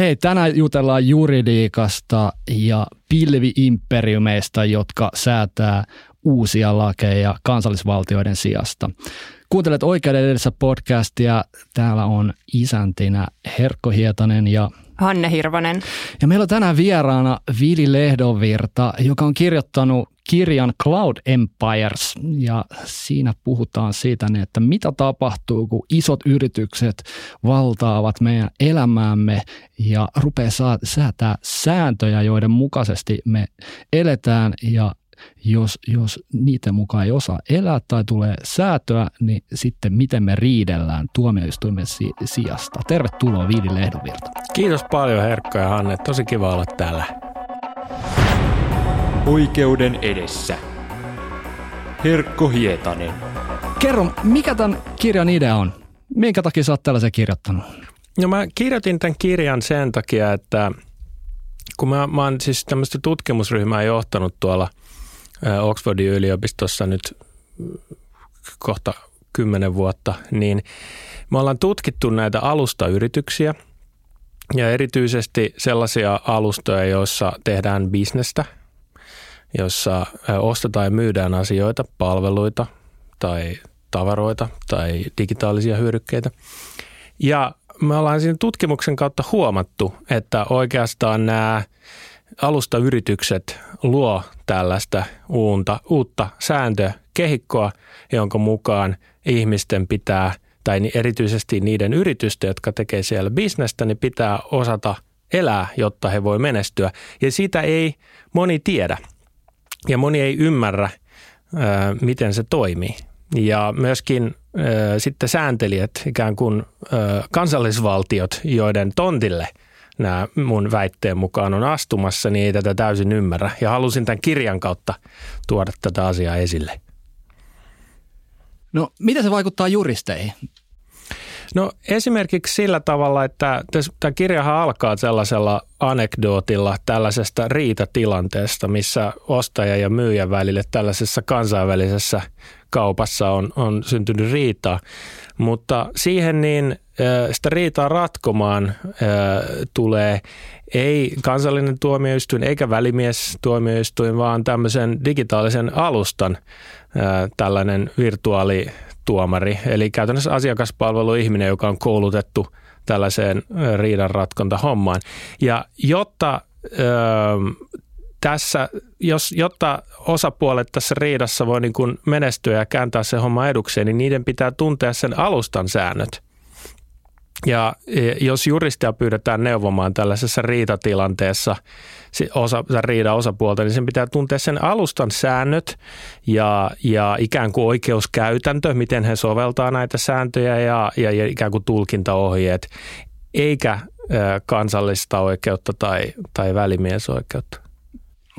Hei, tänään jutellaan juridiikasta ja pilviimperiumeista, jotka säätää uusia lakeja kansallisvaltioiden sijasta. Kuuntelet Oikeuden edessä podcastia. Täällä on isäntinä Herkko Hietanen ja Hanne Hirvonen. Ja meillä on tänään vieraana Vili Lehdonvirta, joka on kirjoittanut kirjan Cloud Empires ja siinä puhutaan siitä, että mitä tapahtuu, kun isot yritykset valtaavat meidän elämäämme ja rupeaa säätää sääntöjä, joiden mukaisesti me eletään ja jos, jos niiden mukaan ei osaa elää tai tulee säätöä, niin sitten miten me riidellään tuomioistuimen si- sijasta. Tervetuloa Viidi Lehdonvirta. Kiitos paljon Herkko ja Hanne, tosi kiva olla täällä. Oikeuden edessä. Herkko Hietanen. Kerro, mikä tämän kirjan idea on? Minkä takia sä oot tällaisen kirjoittanut? No mä kirjoitin tämän kirjan sen takia, että kun mä, mä oon siis tämmöistä tutkimusryhmää johtanut tuolla Oxfordin yliopistossa nyt kohta kymmenen vuotta, niin me ollaan tutkittu näitä alustayrityksiä ja erityisesti sellaisia alustoja, joissa tehdään bisnestä – jossa ostetaan ja myydään asioita, palveluita tai tavaroita tai digitaalisia hyödykkeitä. Ja me ollaan siinä tutkimuksen kautta huomattu, että oikeastaan nämä alustayritykset luo tällaista uutta, uutta sääntökehikkoa, jonka mukaan ihmisten pitää, tai erityisesti niiden yritysten, jotka tekee siellä bisnestä, niin pitää osata elää, jotta he voi menestyä. Ja siitä ei moni tiedä ja moni ei ymmärrä, miten se toimii. Ja myöskin sitten sääntelijät, ikään kuin kansallisvaltiot, joiden tontille nämä mun väitteen mukaan on astumassa, niin ei tätä täysin ymmärrä. Ja halusin tämän kirjan kautta tuoda tätä asiaa esille. No, miten se vaikuttaa juristeihin? No esimerkiksi sillä tavalla, että tämä kirjahan alkaa sellaisella anekdootilla tällaisesta riitatilanteesta, missä ostaja ja myyjän välille tällaisessa kansainvälisessä kaupassa on, on syntynyt riitaa. Mutta siihen niin sitä riitaa ratkomaan tulee ei kansallinen tuomioistuin eikä välimies tuomioistuin, vaan tämmöisen digitaalisen alustan tällainen virtuaali tuomari, eli käytännössä asiakaspalveluihminen, joka on koulutettu tällaiseen riidanratkontahommaan. Ja jotta tässä, jos, jotta osapuolet tässä riidassa voi niin kuin menestyä ja kääntää se homma edukseen, niin niiden pitää tuntea sen alustan säännöt. Ja e, jos juristia pyydetään neuvomaan tällaisessa riitatilanteessa osa, riidan osapuolta, niin sen pitää tuntea sen alustan säännöt ja, ja ikään kuin oikeuskäytäntö, miten he soveltaa näitä sääntöjä ja, ja, ja ikään kuin tulkintaohjeet, eikä kansallista oikeutta tai, tai välimiesoikeutta.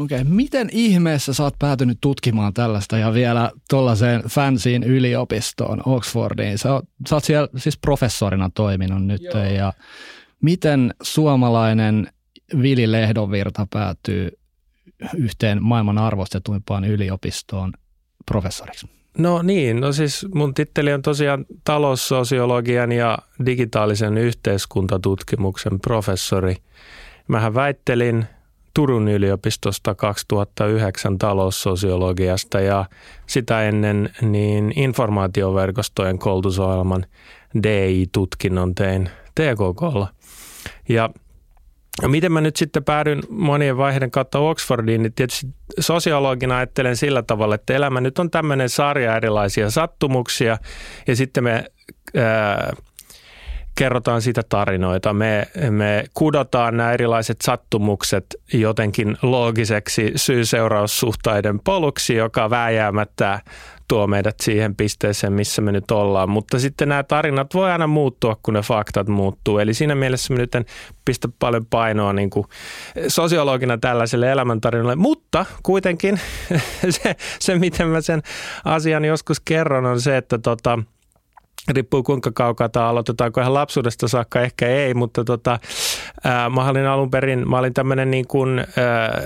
Okei, okay. miten ihmeessä sä oot päätynyt tutkimaan tällaista ja vielä tuollaiseen fansiin yliopistoon Oxfordiin? Sä oot, sä oot siellä siis professorina toiminut nyt Joo. ja miten suomalainen Vili Lehdonvirta päätyy yhteen maailman arvostetuimpaan yliopistoon professoriksi? No niin, no siis mun titteli on tosiaan taloussosiologian ja digitaalisen yhteiskuntatutkimuksen professori. Mähän väittelin – Turun yliopistosta 2009 taloussosiologiasta ja sitä ennen niin informaatioverkostojen koulutusohjelman DI-tutkinnon tein TKKlla. Ja miten mä nyt sitten päädyin monien vaiheiden kautta Oxfordiin, niin tietysti sosiologina ajattelen sillä tavalla, että elämä nyt on tämmöinen sarja erilaisia sattumuksia ja sitten me ää, kerrotaan sitä tarinoita. Me, me kudotaan nämä erilaiset sattumukset jotenkin loogiseksi syy-seuraussuhtaiden poluksi, joka vääjäämättä tuo meidät siihen pisteeseen, missä me nyt ollaan. Mutta sitten nämä tarinat voi aina muuttua, kun ne faktat muuttuu. Eli siinä mielessä me nyt en pistä paljon painoa niin kuin sosiologina tällaiselle elämäntarinalle. Mutta kuitenkin se, se, miten mä sen asian joskus kerron, on se, että tota, riippuu kuinka kaukaa tämä aloitetaanko ihan lapsuudesta saakka, ehkä ei, mutta tota, ää, mä olin alun perin, mä olin tämmöinen niin kuin ää,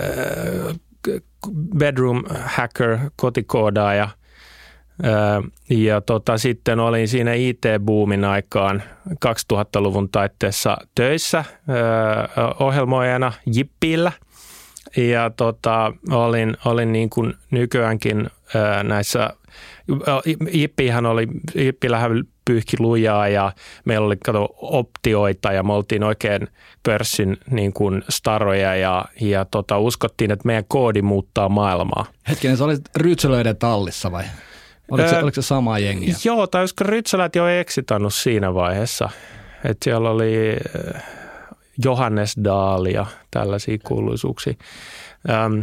bedroom hacker, kotikoodaaja Ja tota, sitten olin siinä IT-boomin aikaan 2000-luvun taitteessa töissä ohjelmoijana Jippillä. Ja tota, olin, olin niin kuin nykyäänkin näissä Jippihän oli, Jippillähän pyyhki lujaa ja meillä oli kato, optioita ja me oltiin oikein pörssin niin kuin staroja ja, ja tota, uskottiin, että meidän koodi muuttaa maailmaa. Hetkinen, sä olit Rytsölöiden tallissa vai? Oliko se, öö, oliko se sama jengi? Joo, tai olisiko Rytsölät jo eksitannut siinä vaiheessa. Että siellä oli Johannes Dahl ja tällaisia kuuluisuuksia. Ähm,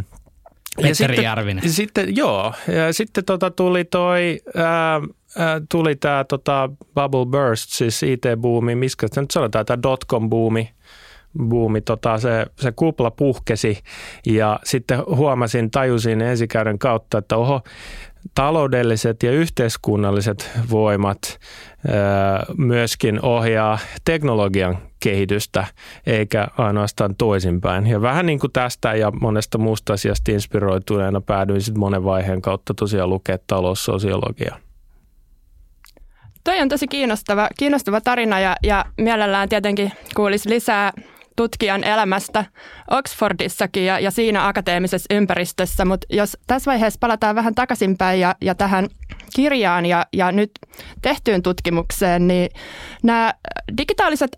Petteri sitten, Järvinen. Sitten, joo, ja sitten tota tuli toi, ää, ää, tuli tämä tota bubble burst, siis IT-buumi, miskä se nyt sanotaan, tämä dotcom-buumi, buumi, tota, se, se kupla puhkesi ja sitten huomasin, tajusin ensikäyden kautta, että oho, taloudelliset ja yhteiskunnalliset voimat myöskin ohjaa teknologian kehitystä, eikä ainoastaan toisinpäin. Ja vähän niin kuin tästä ja monesta muusta asiasta inspiroituneena päädyin sitten monen vaiheen kautta tosiaan lukea taloussosiologiaa. Toi on tosi kiinnostava, kiinnostava tarina ja, ja mielellään tietenkin kuulisi lisää tutkijan elämästä Oxfordissakin ja, ja siinä akateemisessa ympäristössä, mutta jos tässä vaiheessa palataan vähän takaisinpäin ja, ja tähän kirjaan ja, ja nyt tehtyyn tutkimukseen, niin nämä digitaaliset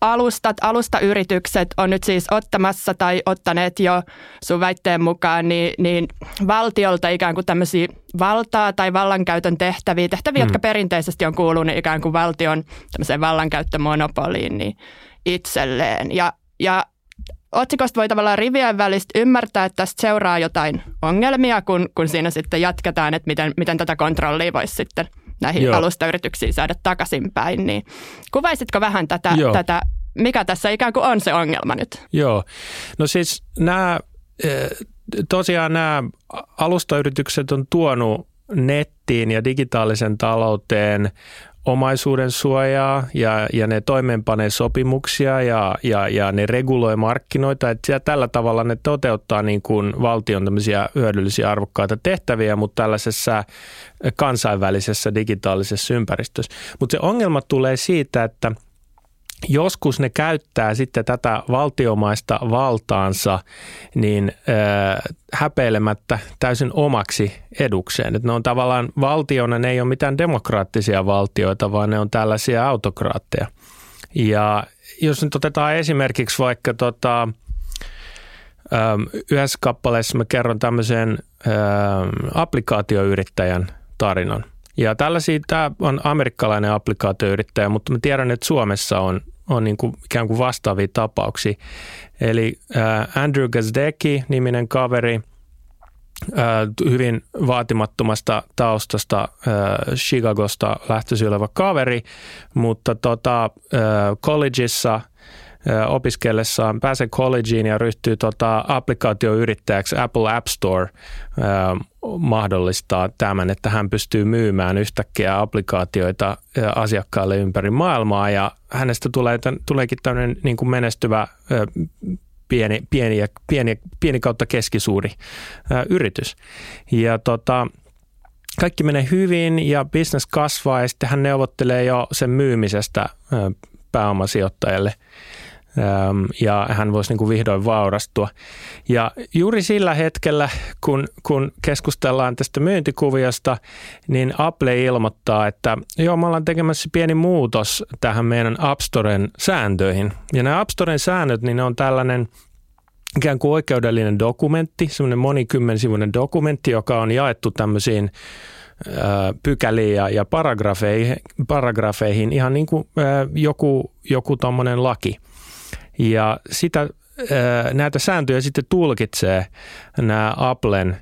alustat, alustayritykset on nyt siis ottamassa tai ottaneet jo sun väitteen mukaan niin, niin valtiolta ikään kuin tämmöisiä valtaa tai vallankäytön tehtäviä, tehtäviä, mm. jotka perinteisesti on kuulunut ikään kuin valtion tämmöiseen vallankäyttömonopoliin, niin itselleen. Ja, ja otsikosta voi tavallaan rivien välistä ymmärtää, että tästä seuraa jotain ongelmia, kun, kun siinä sitten jatketaan, että miten, miten tätä kontrollia voisi sitten näihin Joo. alustayrityksiin saada takaisinpäin. Niin kuvaisitko vähän tätä, tätä, mikä tässä ikään kuin on se ongelma nyt? Joo, no siis nämä, eh, tosiaan nämä alustayritykset on tuonut nettiin ja digitaalisen talouteen omaisuuden suojaa ja, ja ne toimeenpanee sopimuksia ja, ja, ja ne reguloi markkinoita. Et tällä tavalla ne toteuttaa niin kuin valtion tämmöisiä hyödyllisiä arvokkaita tehtäviä, mutta tällaisessa kansainvälisessä digitaalisessa ympäristössä. Mutta se ongelma tulee siitä, että – joskus ne käyttää sitten tätä valtiomaista valtaansa niin äh, häpeilemättä täysin omaksi edukseen. Et ne on tavallaan valtiona, ne ei ole mitään demokraattisia valtioita, vaan ne on tällaisia autokraatteja. Ja jos nyt otetaan esimerkiksi vaikka tota, ähm, yhdessä kappaleessa mä kerron tämmöisen ähm, applikaatioyrittäjän tarinan – ja tällaisia, tämä on amerikkalainen applikaatioyrittäjä, mutta mä tiedän, että Suomessa on, on niin kuin ikään kuin vastaavia tapauksia. Eli äh, Andrew Gazdecki niminen kaveri, äh, hyvin vaatimattomasta taustasta äh, Chicagosta lähtöisin oleva kaveri, mutta tota, äh, collegeissa – opiskellessaan pääsee collegeen ja ryhtyy tota applikaatioyrittäjäksi. Apple App Store mahdollistaa tämän, että hän pystyy myymään yhtäkkiä applikaatioita asiakkaille ympäri maailmaa ja hänestä tulee, tuleekin tämmöinen niin kuin menestyvä pieni, pieni, pieni, pieni kautta keskisuuri yritys. Ja tota, kaikki menee hyvin ja business kasvaa ja sitten hän neuvottelee jo sen myymisestä pääomasijoittajalle – ja hän voisi niin kuin vihdoin vaurastua. Ja juuri sillä hetkellä, kun, kun keskustellaan tästä myyntikuviosta, niin Apple ilmoittaa, että joo, me ollaan tekemässä pieni muutos tähän meidän App Storen sääntöihin. Ja nämä App Storen säännöt, niin ne on tällainen ikään kuin oikeudellinen dokumentti, semmoinen monikymmensivuinen dokumentti, joka on jaettu tämmöisiin pykäliin ja, ja paragrafeihin, paragrafeihin ihan niin kuin joku, joku tuommoinen laki. Ja sitä, näitä sääntöjä sitten tulkitsee nämä Applen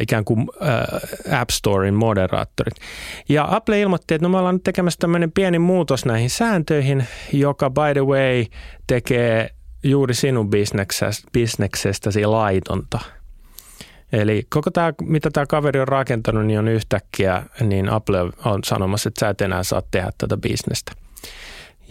ikään kuin App Storein moderaattorit. Ja Apple ilmoitti, että no me ollaan nyt tekemässä tämmöinen pieni muutos näihin sääntöihin, joka by the way tekee juuri sinun bisneksestäsi laitonta. Eli koko tämä, mitä tämä kaveri on rakentanut, niin on yhtäkkiä, niin Apple on sanomassa, että sä et enää saa tehdä tätä bisnestä.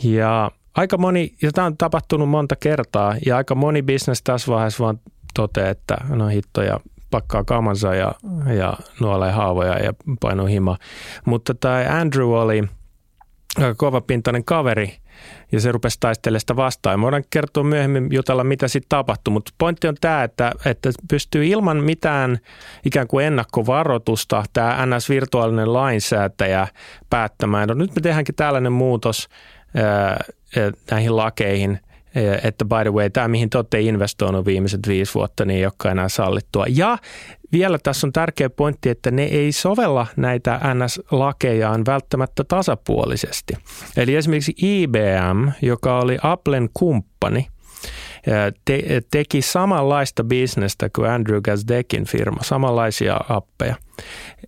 Ja aika moni, ja tämä on tapahtunut monta kertaa, ja aika moni bisnes tässä vaiheessa vaan toteaa, että no hitto ja pakkaa kamansa ja, ja nuolee haavoja ja painuu hima. Mutta tämä Andrew oli kovapintainen kaveri ja se rupesi taistelemaan sitä vastaan. Me voidaan kertoa myöhemmin jutella, mitä sitten tapahtui, mutta pointti on tämä, että, että pystyy ilman mitään ikään kuin ennakkovaroitusta tämä NS-virtuaalinen lainsäätäjä päättämään. No nyt me tehdäänkin tällainen muutos näihin lakeihin – että by the way, tämä mihin te olette investoinut viimeiset viisi vuotta, niin ei olekaan enää sallittua. Ja vielä tässä on tärkeä pointti, että ne ei sovella näitä NS-lakejaan välttämättä tasapuolisesti. Eli esimerkiksi IBM, joka oli Applen kumppani, te- teki samanlaista bisnestä kuin Andrew Gazdekin firma, samanlaisia appeja.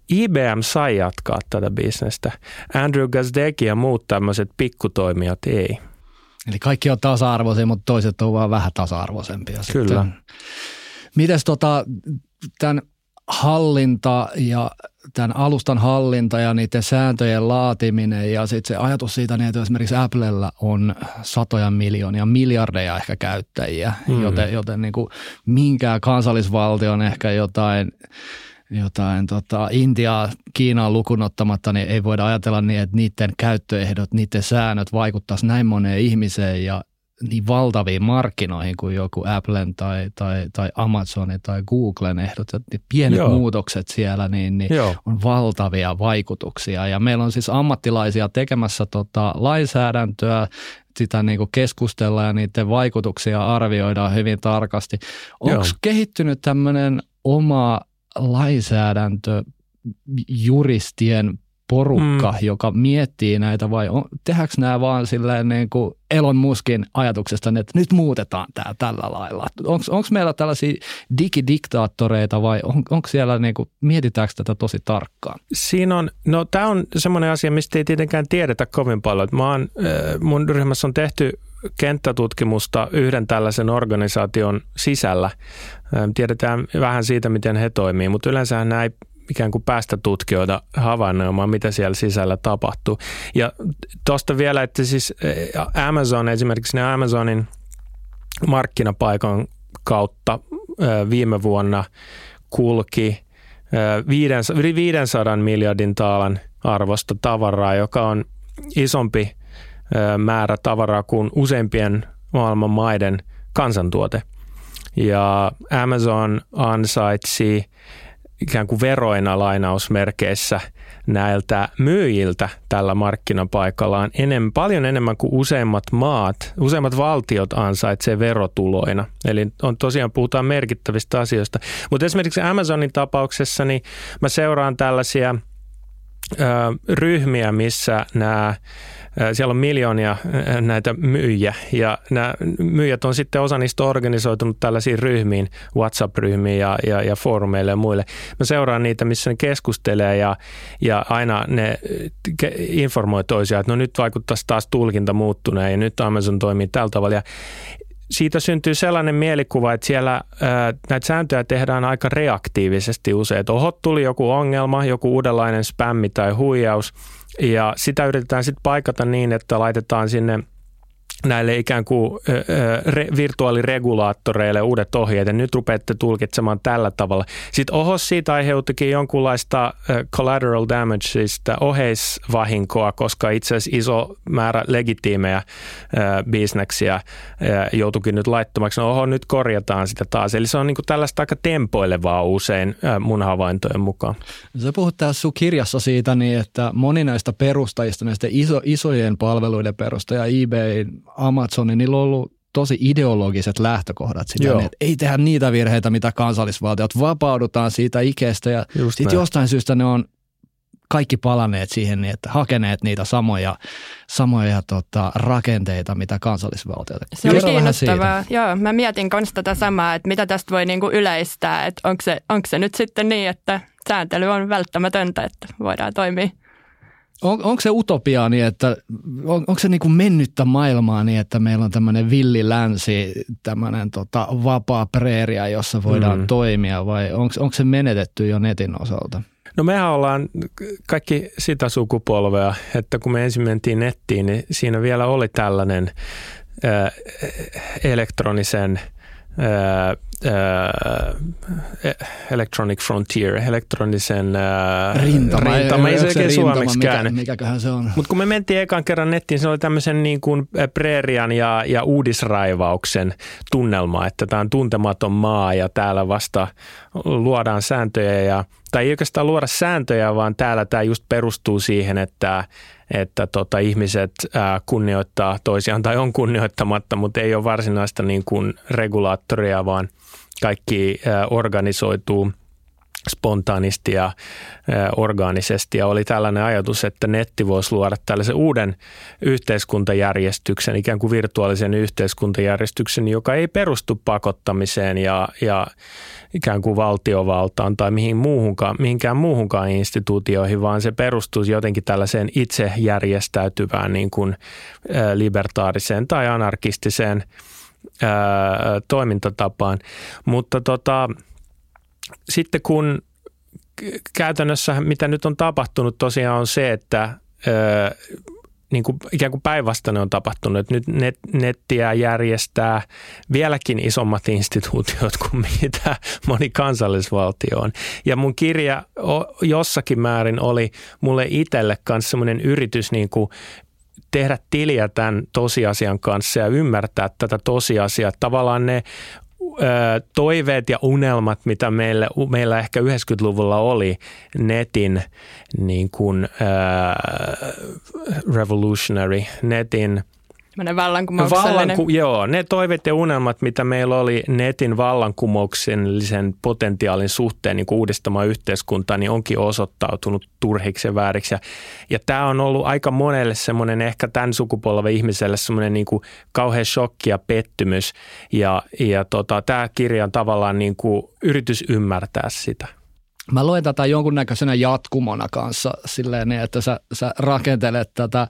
IBM sai jatkaa tätä bisnestä. Andrew Gazdek ja muut tämmöiset pikkutoimijat ei. Eli kaikki on tasa-arvoisia, mutta toiset on vaan vähän tasa-arvoisempia. Kyllä. Sitten. Mites tota, tämän hallinta ja tämän alustan hallinta ja niiden sääntöjen laatiminen ja sitten se ajatus siitä, niin että esimerkiksi Applella on satoja miljoonia, miljardeja ehkä käyttäjiä, mm. joten, joten niin kuin minkään kansallisvaltion ehkä jotain – jotain tota, Intiaa, Kiinaa lukunottamatta, niin ei voida ajatella niin, että niiden käyttöehdot, niiden säännöt vaikuttaisi näin moneen ihmiseen ja niin valtaviin markkinoihin kuin joku Applen tai, tai, tai Amazonin tai Googlen ehdot. Että pienet Joo. muutokset siellä niin, niin on valtavia vaikutuksia. Ja meillä on siis ammattilaisia tekemässä tota lainsäädäntöä, sitä niin kuin keskustellaan ja niiden vaikutuksia arvioidaan hyvin tarkasti. Onko kehittynyt tämmöinen oma lainsäädäntö juristien porukka, mm. joka miettii näitä vai on, tehdäänkö nämä vaan silleen niin kuin Elon Muskin ajatuksesta, että nyt muutetaan tämä tällä lailla? Onko meillä tällaisia digidiktaattoreita vai on, onko siellä, niin kuin, mietitäänkö tätä tosi tarkkaan? Siinä on, no tämä on semmoinen asia, mistä ei tietenkään tiedetä kovin paljon. Mä oon, mun ryhmässä on tehty kenttätutkimusta yhden tällaisen organisaation sisällä. Tiedetään vähän siitä, miten he toimii, mutta yleensä nämä ei ikään kuin päästä tutkijoita havainnoimaan, mitä siellä sisällä tapahtuu. Ja tuosta vielä, että siis Amazon, esimerkiksi ne Amazonin markkinapaikan kautta viime vuonna kulki 500 miljardin taalan arvosta tavaraa, joka on isompi määrä tavaraa kuin useimpien maailman maiden kansantuote. Ja Amazon ansaitsi ikään kuin veroina lainausmerkeissä näiltä myyjiltä tällä markkinapaikallaan enemmän, paljon enemmän kuin useimmat maat, useimmat valtiot ansaitsee verotuloina. Eli on tosiaan puhutaan merkittävistä asioista. Mutta esimerkiksi Amazonin tapauksessa niin mä seuraan tällaisia ryhmiä, missä nämä siellä on miljoonia näitä myyjiä ja nämä myyjät on sitten osa niistä organisoitunut tällaisiin ryhmiin, WhatsApp-ryhmiin ja, ja, ja foorumeille ja muille. Mä seuraan niitä, missä ne keskustelee ja, ja aina ne informoi toisiaan, että no nyt vaikuttaisi taas tulkinta muuttuneen ja nyt Amazon toimii tällä tavalla. Ja siitä syntyy sellainen mielikuva, että siellä ää, näitä sääntöjä tehdään aika reaktiivisesti usein. Että oho, tuli joku ongelma, joku uudenlainen spämmi tai huijaus – ja sitä yritetään sitten paikata niin, että laitetaan sinne näille ikään kuin re, virtuaaliregulaattoreille uudet ohjeet, ja nyt rupeatte tulkitsemaan tällä tavalla. Sitten oho siitä aiheuttikin jonkunlaista collateral damage, siis oheisvahinkoa, koska itse asiassa iso määrä legitiimejä bisneksiä joutuikin nyt laittomaksi. No oho, nyt korjataan sitä taas. Eli se on niin kuin tällaista aika tempoilevaa usein mun havaintojen mukaan. Sä puhut tässä sun kirjassa siitä, niin että moni näistä perustajista, näistä iso, isojen palveluiden perustaja, eBay, Amazon, niin niillä on ollut tosi ideologiset lähtökohdat sitä, niin, että ei tehdä niitä virheitä, mitä kansallisvaltiot, vapaudutaan siitä ikestä ja sitten jostain syystä ne on kaikki palaneet siihen, niin että hakeneet niitä samoja, samoja tota, rakenteita, mitä kansallisvaltiot. Se on kiinnostavaa. Joo, mä mietin myös tätä samaa, että mitä tästä voi niinku yleistää, että onko se, onko se nyt sitten niin, että sääntely on välttämätöntä, että voidaan toimia on, onko se utopia niin, että on, onko se niin kuin mennyttä maailmaa niin, että meillä on tämmöinen villi länsi, tämmöinen tota, vapaa preeria, jossa voidaan mm. toimia vai onko, onko se menetetty jo netin osalta? No mehän ollaan kaikki sitä sukupolvea, että kun me ensin mentiin nettiin, niin siinä vielä oli tällainen äh, elektronisen ää, Electronic Frontier, elektronisen rintama, rintama ei se oikein suomeksi mikä. Mikäköhän se on? Mutta kun me mentiin ekan kerran nettiin, se oli tämmöisen niin kuin preerian ja, ja uudisraivauksen tunnelma, että tämä on tuntematon maa ja täällä vasta luodaan sääntöjä ja tai ei oikeastaan luoda sääntöjä, vaan täällä tämä just perustuu siihen, että, että tota, ihmiset ää, kunnioittaa toisiaan tai on kunnioittamatta, mutta ei ole varsinaista niin kuin regulaattoria, vaan kaikki ää, organisoituu spontaanisti ja orgaanisesti. Ja oli tällainen ajatus, että netti voisi luoda tällaisen uuden yhteiskuntajärjestyksen, ikään kuin virtuaalisen yhteiskuntajärjestyksen, joka ei perustu pakottamiseen ja, ja ikään kuin valtiovaltaan tai mihin muuhunkaan, mihinkään muuhunkaan instituutioihin, vaan se perustuu jotenkin tällaiseen itse järjestäytyvään niin kuin libertaariseen tai anarkistiseen toimintatapaan. Mutta tota, sitten kun käytännössä mitä nyt on tapahtunut tosiaan on se, että niin kuin ikään kuin päinvastainen on tapahtunut, että nyt net, nettiä järjestää vieläkin isommat instituutiot kuin mitä moni kansallisvaltio on. Ja mun kirja jossakin määrin oli mulle itselle kanssa semmoinen yritys niin kuin tehdä tiliä tämän tosiasian kanssa ja ymmärtää tätä tosiasiaa. Tavallaan ne toiveet ja unelmat, mitä meillä, meillä ehkä 90-luvulla oli netin niin kuin, uh, revolutionary, netin – vallankumouksellinen. joo, ne toiveet ja unelmat, mitä meillä oli netin vallankumouksellisen potentiaalin suhteen niin uudistamaan yhteiskuntaa, niin onkin osoittautunut turhiksi ja vääriksi. Ja, ja tämä on ollut aika monelle semmoinen ehkä tämän sukupolven ihmiselle semmoinen niin kuin kauhean shokki ja pettymys. Ja, ja tota, tämä kirja on tavallaan niin kuin yritys ymmärtää sitä. Mä luen tätä jonkunnäköisenä jatkumona kanssa silleen, niin, että sä, sä rakentelet tätä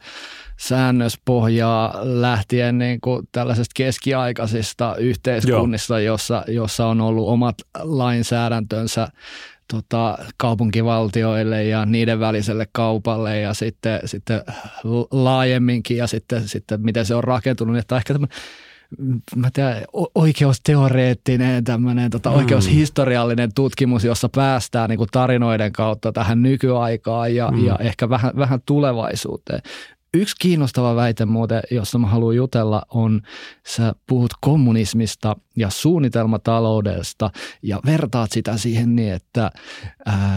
säännöspohjaa lähtien niin kuin tällaisesta keskiaikaisista yhteiskunnista, jossa, jossa on ollut omat lainsäädäntönsä tota, kaupunkivaltioille ja niiden väliselle kaupalle ja sitten, sitten laajemminkin ja sitten, sitten miten se on rakentunut. Että ehkä mä tiedän, oikeusteoreettinen, tämmöinen tota, mm. oikeushistoriallinen tutkimus, jossa päästään niin kuin tarinoiden kautta tähän nykyaikaan ja, mm. ja ehkä vähän, vähän tulevaisuuteen. Yksi kiinnostava väite muuten, josta mä haluan jutella, on, sä puhut kommunismista ja suunnitelmataloudesta ja vertaat sitä siihen niin, että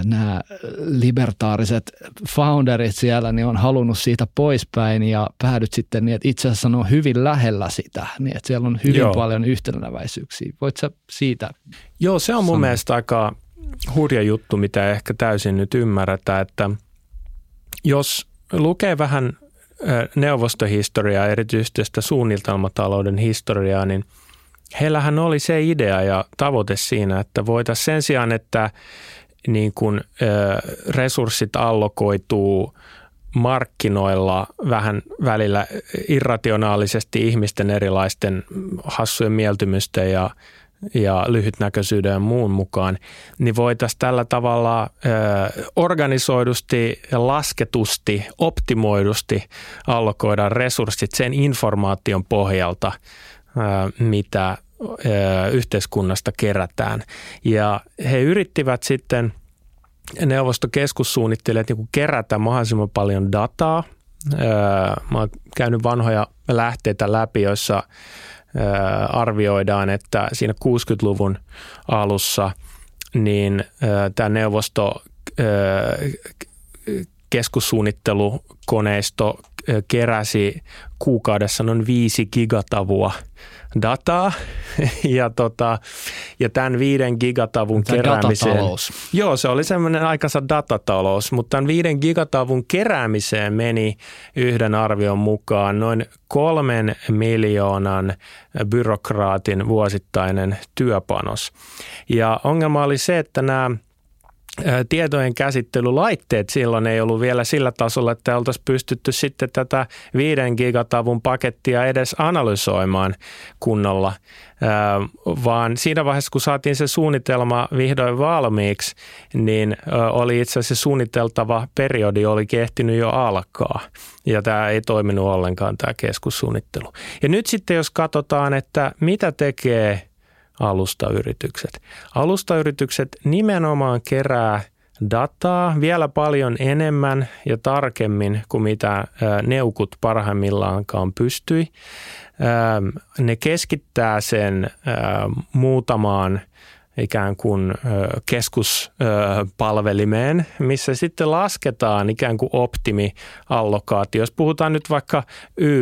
nämä libertaariset founderit siellä niin on halunnut siitä poispäin ja päädyt sitten niin, että itse asiassa ne on hyvin lähellä sitä, niin että siellä on hyvin Joo. paljon yhtenäväisyyksiä. Voit sä siitä Joo, se on mun sanoa? mielestä aika hurja juttu, mitä ehkä täysin nyt ymmärretään, että jos lukee vähän neuvostohistoriaa, erityisesti sitä suunnitelmatalouden historiaa, niin heillähän oli se idea ja tavoite siinä, että voitaisiin sen sijaan, että niin kuin, resurssit allokoituu markkinoilla vähän välillä irrationaalisesti ihmisten erilaisten hassujen mieltymysten ja ja lyhytnäköisyyden ja muun mukaan, niin voitaisiin tällä tavalla organisoidusti, lasketusti, optimoidusti allokoida resurssit sen informaation pohjalta, mitä yhteiskunnasta kerätään. Ja he yrittivät sitten, neuvostokeskussuunnittelijat, niin kerätä mahdollisimman paljon dataa. Mä oon käynyt vanhoja lähteitä läpi, joissa arvioidaan, että siinä 60-luvun alussa niin tämä neuvosto keskussuunnittelukoneisto keräsi kuukaudessa noin viisi gigatavua dataa ja, tota, ja tämän viiden gigatavun Tämä keräämiseen. Datatalous. Joo, se oli semmoinen aikansa datatalous, mutta tämän viiden gigatavun keräämiseen meni yhden arvion mukaan noin kolmen miljoonan byrokraatin vuosittainen työpanos. Ja ongelma oli se, että nämä tietojen käsittelylaitteet silloin ei ollut vielä sillä tasolla, että oltaisiin pystytty sitten tätä viiden gigatavun pakettia edes analysoimaan kunnolla, vaan siinä vaiheessa, kun saatiin se suunnitelma vihdoin valmiiksi, niin oli itse asiassa suunniteltava periodi oli kehtinyt jo alkaa. Ja tämä ei toiminut ollenkaan tämä keskussuunnittelu. Ja nyt sitten jos katsotaan, että mitä tekee alustayritykset. Alustayritykset nimenomaan kerää dataa vielä paljon enemmän ja tarkemmin kuin mitä neukut parhaimmillaankaan pystyi. Ne keskittää sen muutamaan ikään kuin keskuspalvelimeen, missä sitten lasketaan ikään kuin optimiallokaatio. Jos puhutaan nyt vaikka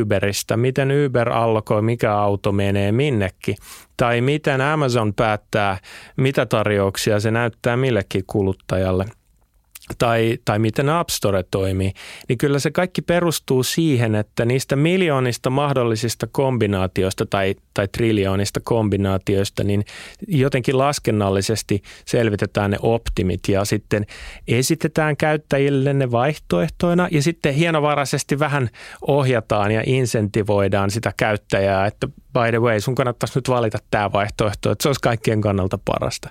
Uberistä, miten Uber allokoi, mikä auto menee minnekin, tai miten Amazon päättää, mitä tarjouksia se näyttää millekin kuluttajalle – tai, tai miten App Store toimii, niin kyllä se kaikki perustuu siihen, että niistä miljoonista mahdollisista kombinaatioista tai, tai triljoonista kombinaatioista, niin jotenkin laskennallisesti selvitetään ne optimit ja sitten esitetään käyttäjille ne vaihtoehtoina ja sitten hienovaraisesti vähän ohjataan ja insentivoidaan sitä käyttäjää, että by the way, sun kannattaisi nyt valita tämä vaihtoehto, että se olisi kaikkien kannalta parasta.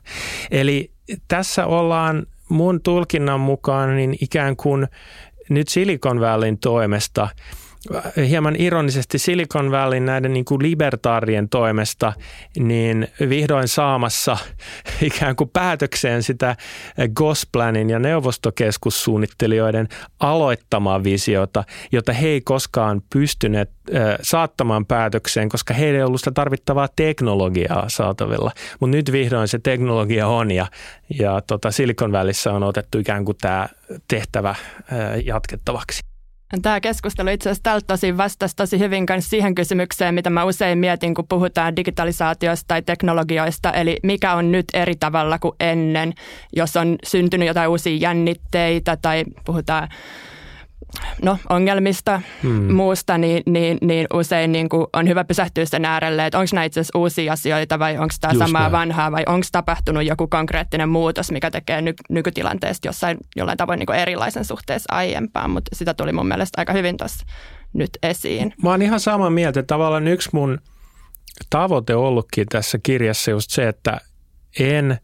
Eli tässä ollaan mun tulkinnan mukaan niin ikään kuin nyt Silicon Valleyn toimesta – hieman ironisesti Silicon Valley näiden niin kuin libertaarien toimesta niin vihdoin saamassa ikään kuin päätökseen sitä Gosplanin ja neuvostokeskussuunnittelijoiden aloittamaa visiota, jota he ei koskaan pystyneet saattamaan päätökseen, koska heillä ei ollut sitä tarvittavaa teknologiaa saatavilla. Mutta nyt vihdoin se teknologia on ja, ja tota Silicon Valleyssä on otettu ikään kuin tämä tehtävä jatkettavaksi. Tämä keskustelu itse asiassa tältä tosi vastasi tosi hyvin myös siihen kysymykseen, mitä mä usein mietin, kun puhutaan digitalisaatiosta tai teknologioista, eli mikä on nyt eri tavalla kuin ennen, jos on syntynyt jotain uusia jännitteitä tai puhutaan no, ongelmista hmm. muusta, niin, niin, niin usein niin kuin on hyvä pysähtyä sen äärelle, että onko nämä itse asiassa uusia asioita vai onko tämä samaa näin. vanhaa vai onko tapahtunut joku konkreettinen muutos, mikä tekee ny, nykytilanteesta jossain jollain tavoin niin kuin erilaisen suhteessa aiempaan, mutta sitä tuli mun mielestä aika hyvin tuossa nyt esiin. Mä oon ihan samaa mieltä. Tavallaan yksi mun tavoite ollutkin tässä kirjassa just se, että en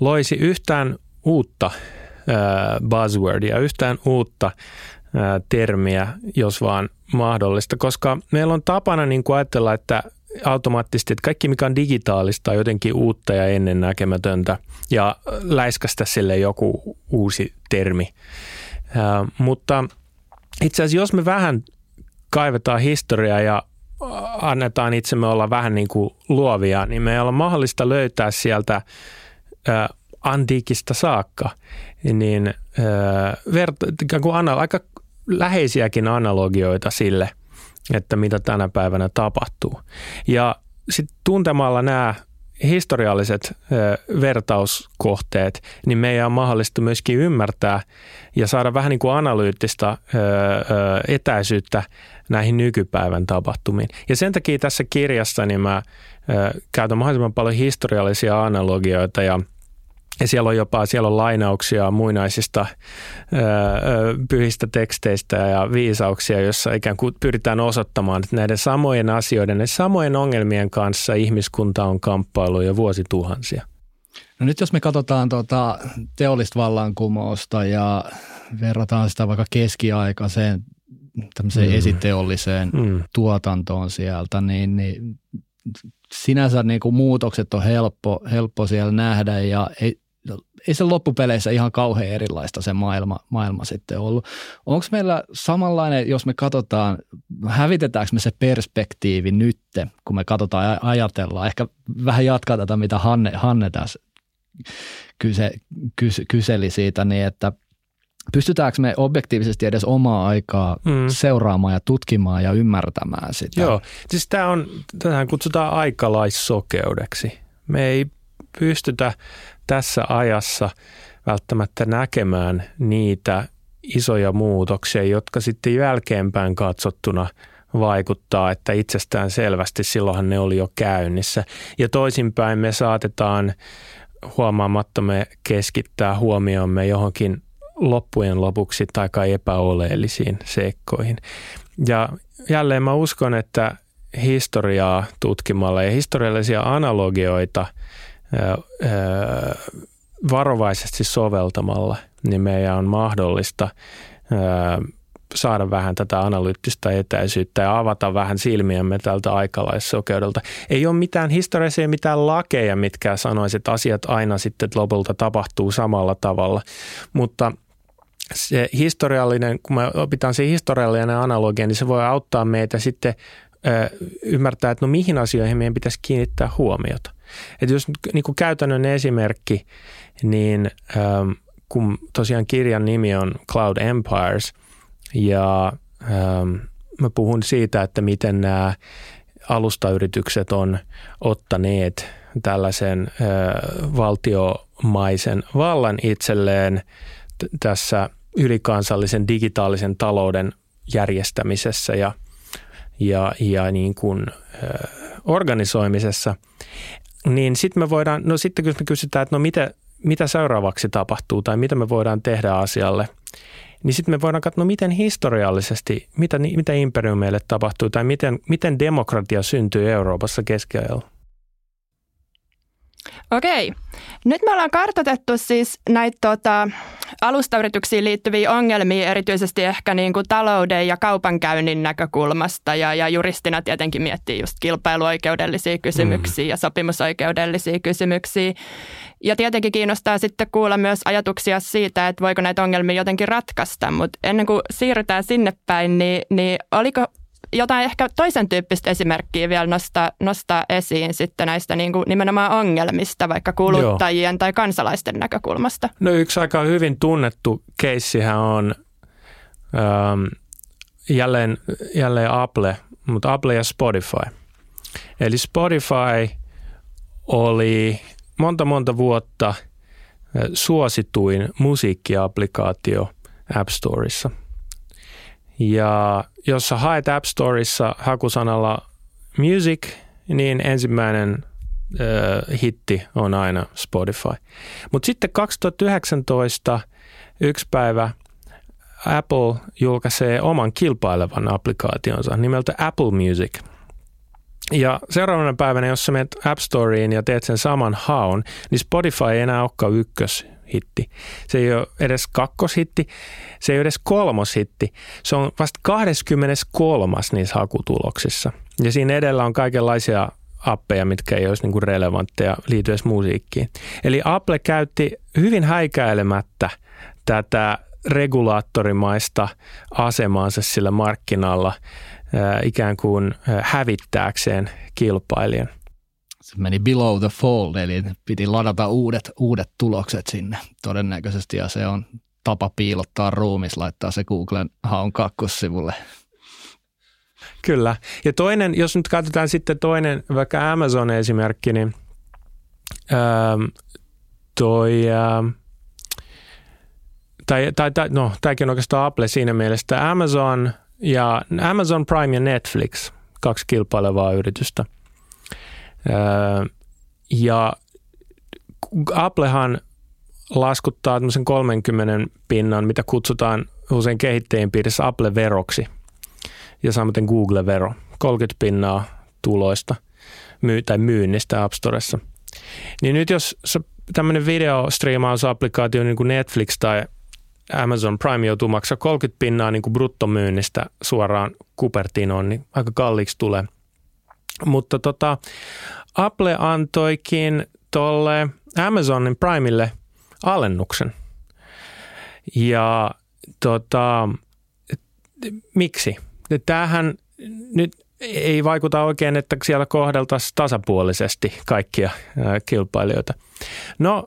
loisi yhtään uutta buzzwordia, yhtään uutta termiä, jos vaan mahdollista, koska meillä on tapana niin kuin ajatella, että automaattisesti, että kaikki mikä on digitaalista on jotenkin uutta ja ennennäkemätöntä ja läiskästä sille joku uusi termi. mutta itse asiassa jos me vähän kaivetaan historiaa ja annetaan itsemme olla vähän niin kuin luovia, niin meillä on mahdollista löytää sieltä antiikista saakka niin vert, kuin aika läheisiäkin analogioita sille, että mitä tänä päivänä tapahtuu. Ja sitten tuntemalla nämä historialliset ö, vertauskohteet, niin meidän on mahdollista myöskin ymmärtää ja saada vähän niin kuin analyyttistä ö, ö, etäisyyttä näihin nykypäivän tapahtumiin. Ja sen takia tässä kirjassa niin mä käytän mahdollisimman paljon historiallisia analogioita ja – ja siellä on jopa siellä on lainauksia muinaisista öö, pyhistä teksteistä ja viisauksia, jossa ikään kuin pyritään osoittamaan, että näiden samojen asioiden ja samojen ongelmien kanssa ihmiskunta on kamppailu jo vuosituhansia. No nyt jos me katsotaan tuota teollista vallankumousta ja verrataan sitä vaikka keskiaikaiseen tämmöiseen mm. esiteolliseen mm. tuotantoon sieltä, niin, niin sinänsä niin kuin muutokset on helppo, helppo siellä nähdä ja ei, ei se loppupeleissä ihan kauhean erilaista se maailma, maailma sitten ollut. Onko meillä samanlainen, jos me katsotaan, hävitetäänkö me se perspektiivi nytte, kun me katsotaan ja ajatellaan, ehkä vähän jatkaa tätä, mitä Hanne, Hanne tässä kyse, kys, kyseli siitä, niin että pystytäänkö me objektiivisesti edes omaa aikaa mm. seuraamaan ja tutkimaan ja ymmärtämään sitä? Joo, siis tämä on, tähän kutsutaan aikalaissokeudeksi. Me ei pystytä tässä ajassa välttämättä näkemään niitä isoja muutoksia, jotka sitten jälkeenpäin katsottuna vaikuttaa, että itsestään selvästi silloinhan ne oli jo käynnissä. Ja toisinpäin me saatetaan huomaamatta me keskittää huomiomme johonkin loppujen lopuksi aika epäoleellisiin seikkoihin. Ja jälleen mä uskon, että historiaa tutkimalla ja historiallisia analogioita – varovaisesti soveltamalla, niin meidän on mahdollista saada vähän tätä analyyttistä etäisyyttä ja avata vähän silmiämme tältä aikalaissokeudelta. Ei ole mitään historiassa, mitään lakeja, mitkä sanoisivat, että asiat aina sitten lopulta tapahtuu samalla tavalla, mutta se historiallinen, kun me opitaan se historiallinen analogia, niin se voi auttaa meitä sitten ymmärtää, että no mihin asioihin meidän pitäisi kiinnittää huomiota. Että jos niin kuin käytännön esimerkki, niin ähm, kun tosiaan kirjan nimi on Cloud Empires ja ähm, mä puhun siitä, että miten nämä alustayritykset on ottaneet tällaisen äh, valtiomaisen vallan itselleen t- tässä ylikansallisen digitaalisen talouden järjestämisessä ja, ja, ja niin kuin, äh, organisoimisessa, niin sitten me voidaan, no sitten kun me kysytään, että no mitä, mitä seuraavaksi tapahtuu tai mitä me voidaan tehdä asialle, niin sitten me voidaan katsoa, no miten historiallisesti, mitä, mitä imperiumeille tapahtuu tai miten, miten demokratia syntyy Euroopassa keskiajalla. Okei. Nyt me ollaan kartoitettu siis näitä tota, alustayrityksiin liittyviä ongelmia erityisesti ehkä niin kuin talouden ja kaupankäynnin näkökulmasta ja, ja juristina tietenkin miettii just kilpailuoikeudellisia kysymyksiä mm. ja sopimusoikeudellisia kysymyksiä. Ja tietenkin kiinnostaa sitten kuulla myös ajatuksia siitä, että voiko näitä ongelmia jotenkin ratkaista, mutta ennen kuin siirrytään sinne päin, niin, niin oliko jotain ehkä toisen tyyppistä esimerkkiä vielä nostaa, nostaa esiin sitten näistä niin kuin nimenomaan ongelmista, vaikka kuluttajien Joo. tai kansalaisten näkökulmasta? No yksi aika hyvin tunnettu keissihän on ähm, jälleen, jälleen Apple, mutta Apple ja Spotify. Eli Spotify oli monta monta vuotta äh, suosituin musiikkiaplikaatio App Storeissa – ja jos sä haet App Storeissa hakusanalla music, niin ensimmäinen äh, hitti on aina Spotify. Mutta sitten 2019 yksi päivä Apple julkaisee oman kilpailevan applikaationsa nimeltä Apple Music. Ja seuraavana päivänä, jos sä menet App Storeen ja teet sen saman haun, niin Spotify ei enää olekaan ykkös hitti. Se ei ole edes kakkoshitti, se ei ole edes kolmoshitti. Se on vasta 23. niissä hakutuloksissa. Ja siinä edellä on kaikenlaisia appeja, mitkä ei olisi niin relevantteja liittyen musiikkiin. Eli Apple käytti hyvin häikäilemättä tätä regulaattorimaista asemaansa sillä markkinalla ikään kuin hävittääkseen kilpailijan se meni below the fold, eli piti ladata uudet, uudet tulokset sinne todennäköisesti, ja se on tapa piilottaa ruumis, laittaa se Googlen haun kakkossivulle. Kyllä. Ja toinen, jos nyt katsotaan sitten toinen, vaikka Amazon esimerkki, niin ähm, toi, ähm, tai, tai, tai, no, tämäkin on oikeastaan Apple siinä mielessä, Amazon ja Amazon Prime ja Netflix, kaksi kilpailevaa yritystä – ja Applehan laskuttaa tämmöisen 30 pinnan, mitä kutsutaan usein kehittäjien piirissä Apple-veroksi ja samaten Google-vero, 30 pinnaa tuloista myy- tai myynnistä App Storessa. Niin nyt jos tämmöinen videostriimausapplikaatio niin kuin Netflix tai Amazon Prime joutuu maksaa 30 pinnaa niin kuin bruttomyynnistä suoraan Cupertinoon, niin aika kalliiksi tulee – mutta tota, Apple antoikin tuolle Amazonin Primelle alennuksen. Ja tota, miksi? Tämähän nyt ei vaikuta oikein, että siellä kohdeltaisiin tasapuolisesti kaikkia kilpailijoita. No,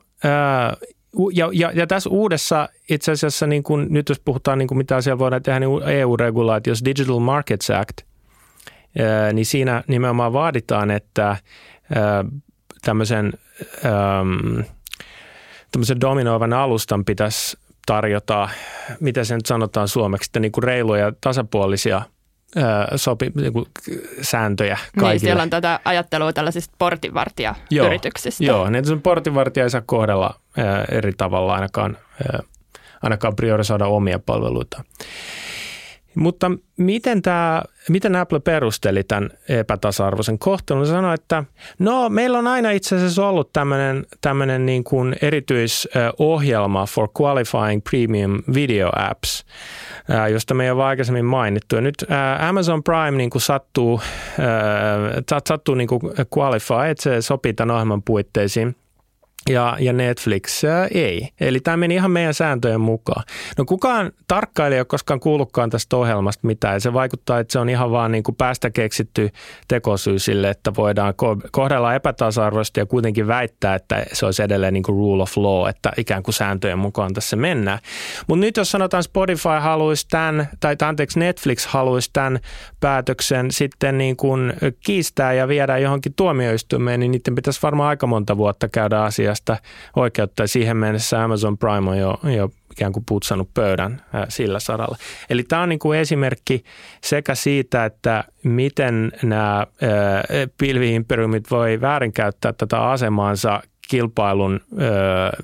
ja, ja, ja tässä uudessa itse asiassa, niin kun, nyt jos puhutaan niin kuin mitä siellä voidaan tehdä, niin EU-regulaatiossa Digital Markets Act – niin siinä nimenomaan vaaditaan, että tämmöisen, tämmöisen dominoivan alustan pitäisi tarjota, mitä sen sanotaan suomeksi, että niin kuin reiluja ja tasapuolisia sopi, niin kuin sääntöjä kaikille. Niin, siellä on tätä ajattelua tällaisista portinvartijayrityksistä. Joo, joo niin portinvartija ei saa kohdella eri tavalla ainakaan, ainakaan priorisoida omia palveluita. Mutta miten, tämä, miten Apple perusteli tämän epätasa-arvoisen kohtelun? Se sanoi, että no meillä on aina itse asiassa ollut tämmöinen, tämmöinen niin kuin erityisohjelma for qualifying premium video apps, josta me ei ole aikaisemmin mainittu. Ja nyt Amazon Prime niin kuin sattuu, sattuu niin kuin qualify, että se sopii tämän ohjelman puitteisiin ja, ja Netflix ää, ei. Eli tämä meni ihan meidän sääntöjen mukaan. No kukaan tarkkailija ei ole koskaan kuullutkaan tästä ohjelmasta mitään. Se vaikuttaa, että se on ihan vaan niin kuin päästä keksitty tekosyy sille, että voidaan kohdella epätasa-arvoisesti ja kuitenkin väittää, että se olisi edelleen niin kuin rule of law, että ikään kuin sääntöjen mukaan tässä mennään. Mutta nyt jos sanotaan Spotify haluaisi tämän, tai anteeksi Netflix haluaisi tämän päätöksen sitten niin kuin kiistää ja viedä johonkin tuomioistuimeen, niin niiden pitäisi varmaan aika monta vuotta käydä asiaa asiasta oikeutta. Siihen mennessä Amazon Prime on jo, jo ikään kuin putsannut pöydän sillä saralla. Eli tämä on niin kuin esimerkki sekä siitä, että miten nämä pilviimperiumit voi väärinkäyttää tätä asemaansa kilpailun ö,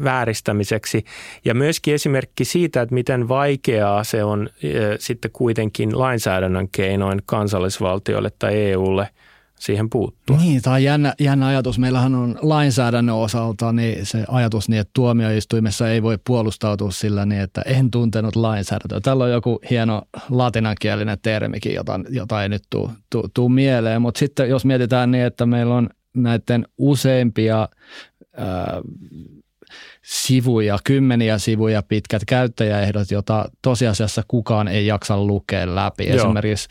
vääristämiseksi ja myöskin esimerkki siitä, että miten vaikeaa se on ö, sitten kuitenkin lainsäädännön keinoin kansallisvaltiolle tai EUlle – siihen puuttua. Niin, tämä on jännä, jännä ajatus. Meillähän on lainsäädännön osalta niin se ajatus niin, että tuomioistuimessa ei voi puolustautua sillä niin, että en tuntenut lainsäädäntöä. Tällä on joku hieno latinankielinen termikin, jota, jota ei nyt tule tuu, tuu mieleen. Mutta sitten jos mietitään niin, että meillä on näiden useimpia ää, sivuja, kymmeniä sivuja pitkät käyttäjäehdot, jota tosiasiassa kukaan ei jaksa lukea läpi. Joo. Esimerkiksi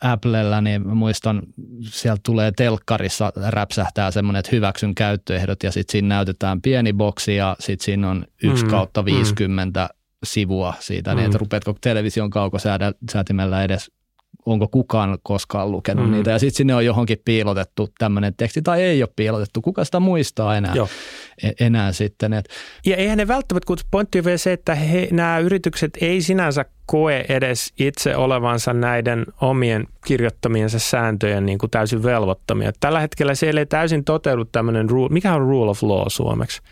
Applella, niin mä muistan, sieltä tulee telkkarissa, räpsähtää semmoinen, että hyväksyn käyttöehdot ja sitten siinä näytetään pieni boksi ja sitten siinä on 1 mm, kautta 50 mm. sivua siitä, mm. niin että mm. rupeatko television kaukosäätimellä edes onko kukaan koskaan lukenut mm. niitä. Ja sitten sinne on johonkin piilotettu tämmöinen teksti, tai ei ole piilotettu. Kuka sitä muistaa enää, Joo. E- enää sitten. Et. Ja eihän ne välttämättä, kun pointti on vielä se, että he, nämä yritykset ei sinänsä koe edes itse olevansa näiden omien kirjoittamiensa sääntöjen niin kuin täysin velvoittamia. Tällä hetkellä siellä ei täysin toteudu tämmöinen, rule, mikä on rule of law suomeksi?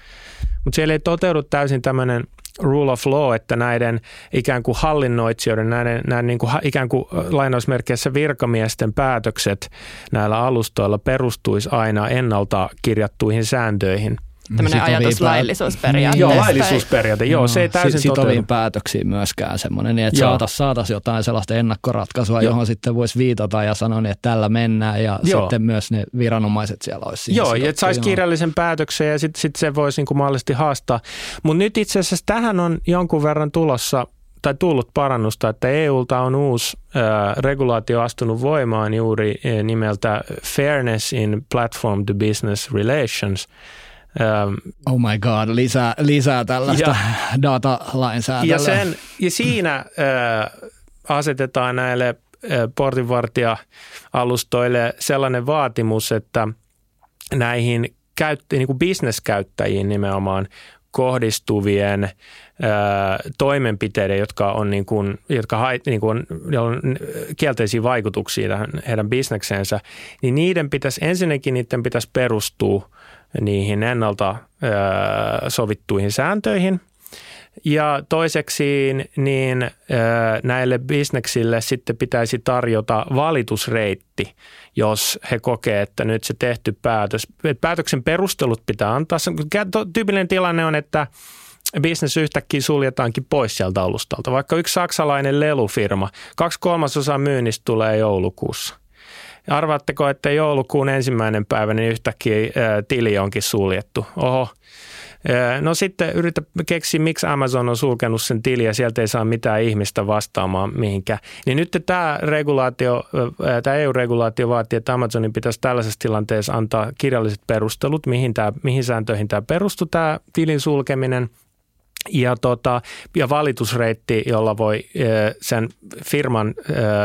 Mutta siellä ei toteudu täysin tämmöinen – rule of law, että näiden ikään kuin hallinnoitsijoiden, näiden, näiden niin kuin ikään kuin lainausmerkeissä virkamiesten päätökset näillä alustoilla perustuisi aina ennalta kirjattuihin sääntöihin – Tämmöinen ajatus laillisuusperiaate. Joo, laillisuusperiaate. Joo, no, se ei täysin sitoviin päätöksiin myöskään semmoinen, niin että saataisiin saatais jotain sellaista ennakkoratkaisua, Joo. johon sitten voisi viitata ja sanoa, niin, että tällä mennään ja Joo. sitten myös ne viranomaiset siellä olisi Joo, että saisi kirjallisen päätöksen ja sitten sit se voisi niin mahdollisesti haastaa. Mutta nyt itse asiassa tähän on jonkun verran tulossa tai tullut parannusta, että EUlta on uusi äh, regulaatio astunut voimaan juuri nimeltä Fairness in Platform to Business Relations – oh my god, lisää, lisää tällaista ja, datalainsäädäntöä. Ja, sen, ja siinä äh, asetetaan näille äh, portinvartija-alustoille sellainen vaatimus, että näihin käyttä, niin kuin bisneskäyttäjiin nimenomaan kohdistuvien ö, toimenpiteiden, jotka on, niin kuin, jotka hait, niin kuin, on kielteisiä vaikutuksia tähän heidän bisnekseensä, niin niiden pitäisi ensinnäkin niiden pitäisi perustua niihin ennalta sovittuihin sääntöihin. Ja toiseksi niin näille bisneksille sitten pitäisi tarjota valitusreitti, jos he kokee, että nyt se tehty päätös, päätöksen perustelut pitää antaa. Tyypillinen tilanne on, että bisnes yhtäkkiä suljetaankin pois sieltä alustalta. Vaikka yksi saksalainen lelufirma, kaksi kolmasosaa myynnistä tulee joulukuussa – Arvaatteko, että joulukuun ensimmäinen päivä niin yhtäkkiä tili onkin suljettu? Oho. No sitten yritä keksiä, miksi Amazon on sulkenut sen tili ja sieltä ei saa mitään ihmistä vastaamaan mihinkään. Niin nyt tämä regulaatio, tämä EU-regulaatio vaatii, että Amazonin pitäisi tällaisessa tilanteessa antaa kirjalliset perustelut, mihin, tämä, mihin sääntöihin tämä perustuu, tämä tilin sulkeminen – ja, tota, ja valitusreitti, jolla voi sen firman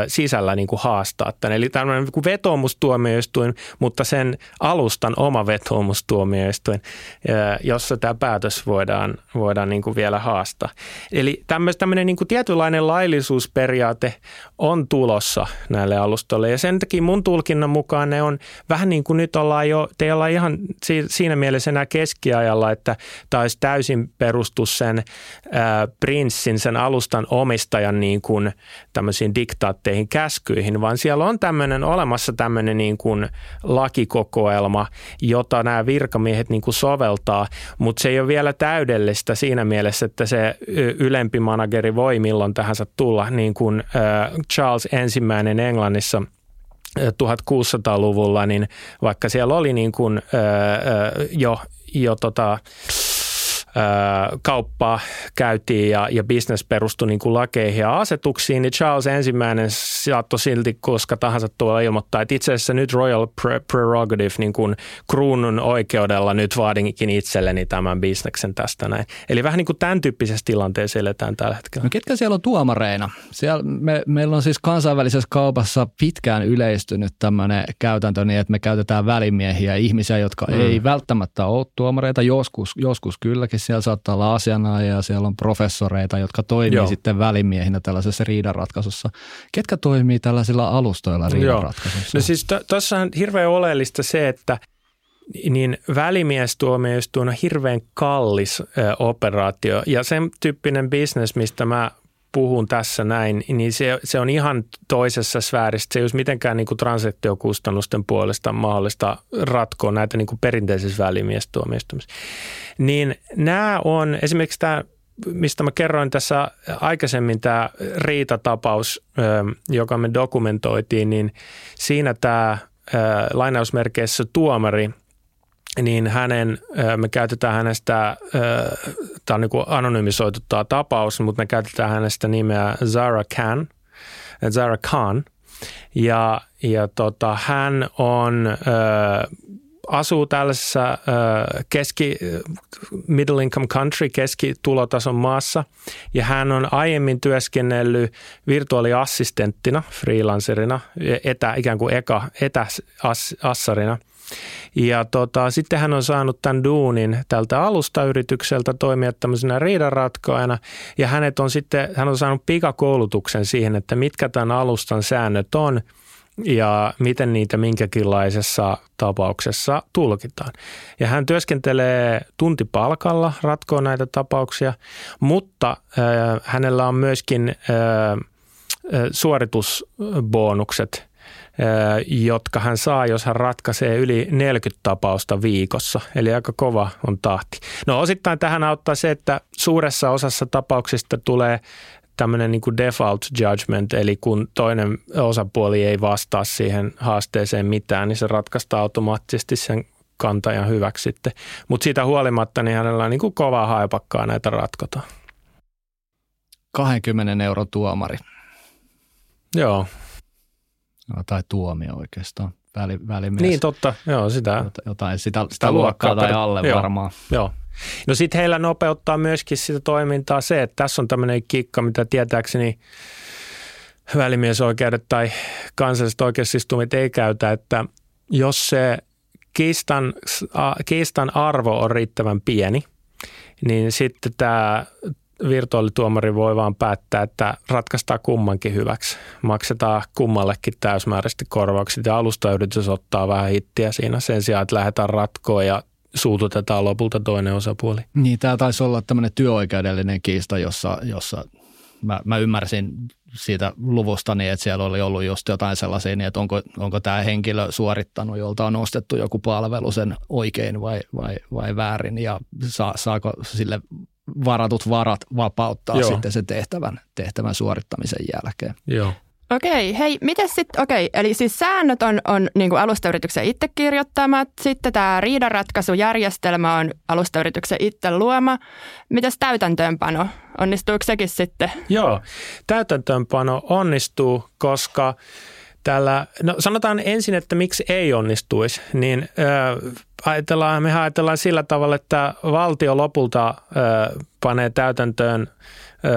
sisällä niin kuin haastaa tämän. Eli tämmöinen niin vetoomustuomioistuin, mutta sen alustan oma vetoomustuomioistuin, jossa tämä päätös voidaan, voidaan niin kuin vielä haastaa. Eli tämmöinen niin kuin tietynlainen laillisuusperiaate on tulossa näille alustoille ja sen takia mun tulkinnan mukaan ne on vähän niin kuin nyt ollaan jo, te ollaan ihan siinä mielessä enää keskiajalla, että tämä olisi täysin perustus sen ää, prinssin, sen alustan omistajan niin kuin tämmöisiin diktaatteihin, käskyihin, vaan siellä on tämmöinen olemassa tämmöinen niin kuin lakikokoelma, jota nämä virkamiehet niin kuin soveltaa, mutta se ei ole vielä täydellistä siinä mielessä, että se ylempi manageri voi milloin tahansa tulla, niin kuin Charles ensimmäinen Englannissa – 1600-luvulla, niin vaikka siellä oli niin kuin, jo, jo tota, kauppaa käytiin ja, ja business perustui niin kuin lakeihin ja asetuksiin, niin Charles ensimmäinen saattoi silti koska tahansa tuolla ilmoittaa, että itse asiassa nyt royal prerogative, niin kuin kruunun oikeudella nyt vaadinkin itselleni tämän bisneksen tästä näin. Eli vähän niin kuin tämän tyyppisessä tilanteessa eletään tällä hetkellä. No ketkä siellä on tuomareina? Siellä me, meillä on siis kansainvälisessä kaupassa pitkään yleistynyt tämmöinen käytäntö niin, että me käytetään välimiehiä, ihmisiä, jotka mm. ei välttämättä ole tuomareita, joskus, joskus kylläkin siellä saattaa olla asianaajia ja siellä on professoreita, jotka toimii Joo. sitten välimiehinä tällaisessa riidanratkaisussa. Ketkä toimii tällaisilla alustoilla riidanratkaisussa? No siis tuossa on hirveän oleellista se, että niin välimiestuomioistuin on hirveän kallis ö, operaatio ja sen tyyppinen bisnes, mistä mä puhun tässä näin, niin se, se on ihan toisessa sfäärissä. Se ei olisi mitenkään niin kuin transaktiokustannusten puolesta mahdollista ratkoa näitä niin kuin perinteisissä välimiestuomioistuimissa. Niin nämä on esimerkiksi tämä mistä mä kerroin tässä aikaisemmin, tämä riitatapaus, joka me dokumentoitiin, niin siinä tämä lainausmerkeissä tuomari – niin hänen, me käytetään hänestä, tämä on niin anonymisoitu tämä tapaus, mutta me käytetään hänestä nimeä Zara Khan, Zara Khan, ja, ja tota, hän on, asuu tällaisessa keski, middle income country, keskitulotason maassa, ja hän on aiemmin työskennellyt virtuaaliassistenttina, freelancerina, etä, ikään kuin eka, etäassarina – ja tota, sitten hän on saanut tämän duunin tältä alustayritykseltä toimia tämmöisenä riidanratkoajana ja hänet on sitten, hän on saanut pikakoulutuksen siihen, että mitkä tämän alustan säännöt on ja miten niitä minkäkinlaisessa tapauksessa tulkitaan. Ja hän työskentelee tuntipalkalla, ratkoo näitä tapauksia, mutta äh, hänellä on myöskin äh, suoritusbonukset – jotka hän saa, jos hän ratkaisee yli 40 tapausta viikossa. Eli aika kova on tahti. No osittain tähän auttaa se, että suuressa osassa tapauksista tulee tämmöinen niin kuin default judgment, eli kun toinen osapuoli ei vastaa siihen haasteeseen mitään, niin se ratkaistaan automaattisesti sen kantajan hyväksi sitten. Mutta siitä huolimatta, niin hänellä on niin kuin kovaa haipakkaa näitä ratkotaan. 20 euro tuomari. Joo, tai tuomio oikeastaan, väli, välimies. Niin totta, joo sitä. Jotain sitä, sitä, sitä luokkaa, luokkaa tai alle joo, varmaan. Joo. No sitten heillä nopeuttaa myöskin sitä toimintaa se, että tässä on tämmöinen kikka, mitä tietääkseni välimiesoikeudet tai kansalliset oikeusistumit ei käytä, että jos se kiistan, kiistan arvo on riittävän pieni, niin sitten tämä virtuaalituomari voi vaan päättää, että ratkaistaan kummankin hyväksi. Maksetaan kummallekin täysmääräisesti korvaukset ja alustayritys ottaa vähän hittiä siinä sen sijaan, että lähdetään ratkoon ja suututetaan lopulta toinen osapuoli. Niin, tämä taisi olla tämmöinen työoikeudellinen kiista, jossa, jossa mä, mä ymmärsin siitä luvustani, että siellä oli ollut just jotain sellaisia, niin että onko, onko tämä henkilö suorittanut, jolta on ostettu joku palvelu sen oikein vai, vai, vai väärin ja saa, saako sille varatut varat vapauttaa Joo. sitten sen tehtävän, tehtävän suorittamisen jälkeen. Joo. Okei, hei, miten sitten, okei, eli siis säännöt on, on niin kuin alustayrityksen itse kirjoittamat, sitten tämä riidanratkaisujärjestelmä on alustayrityksen itse luoma. Mitäs täytäntöönpano, onnistuuko sekin sitten? Joo, täytäntöönpano onnistuu, koska tällä, no sanotaan ensin, että miksi ei onnistuisi, niin äh, ajatellaan, me ajatellaan sillä tavalla, että valtio lopulta äh, panee täytäntöön äh,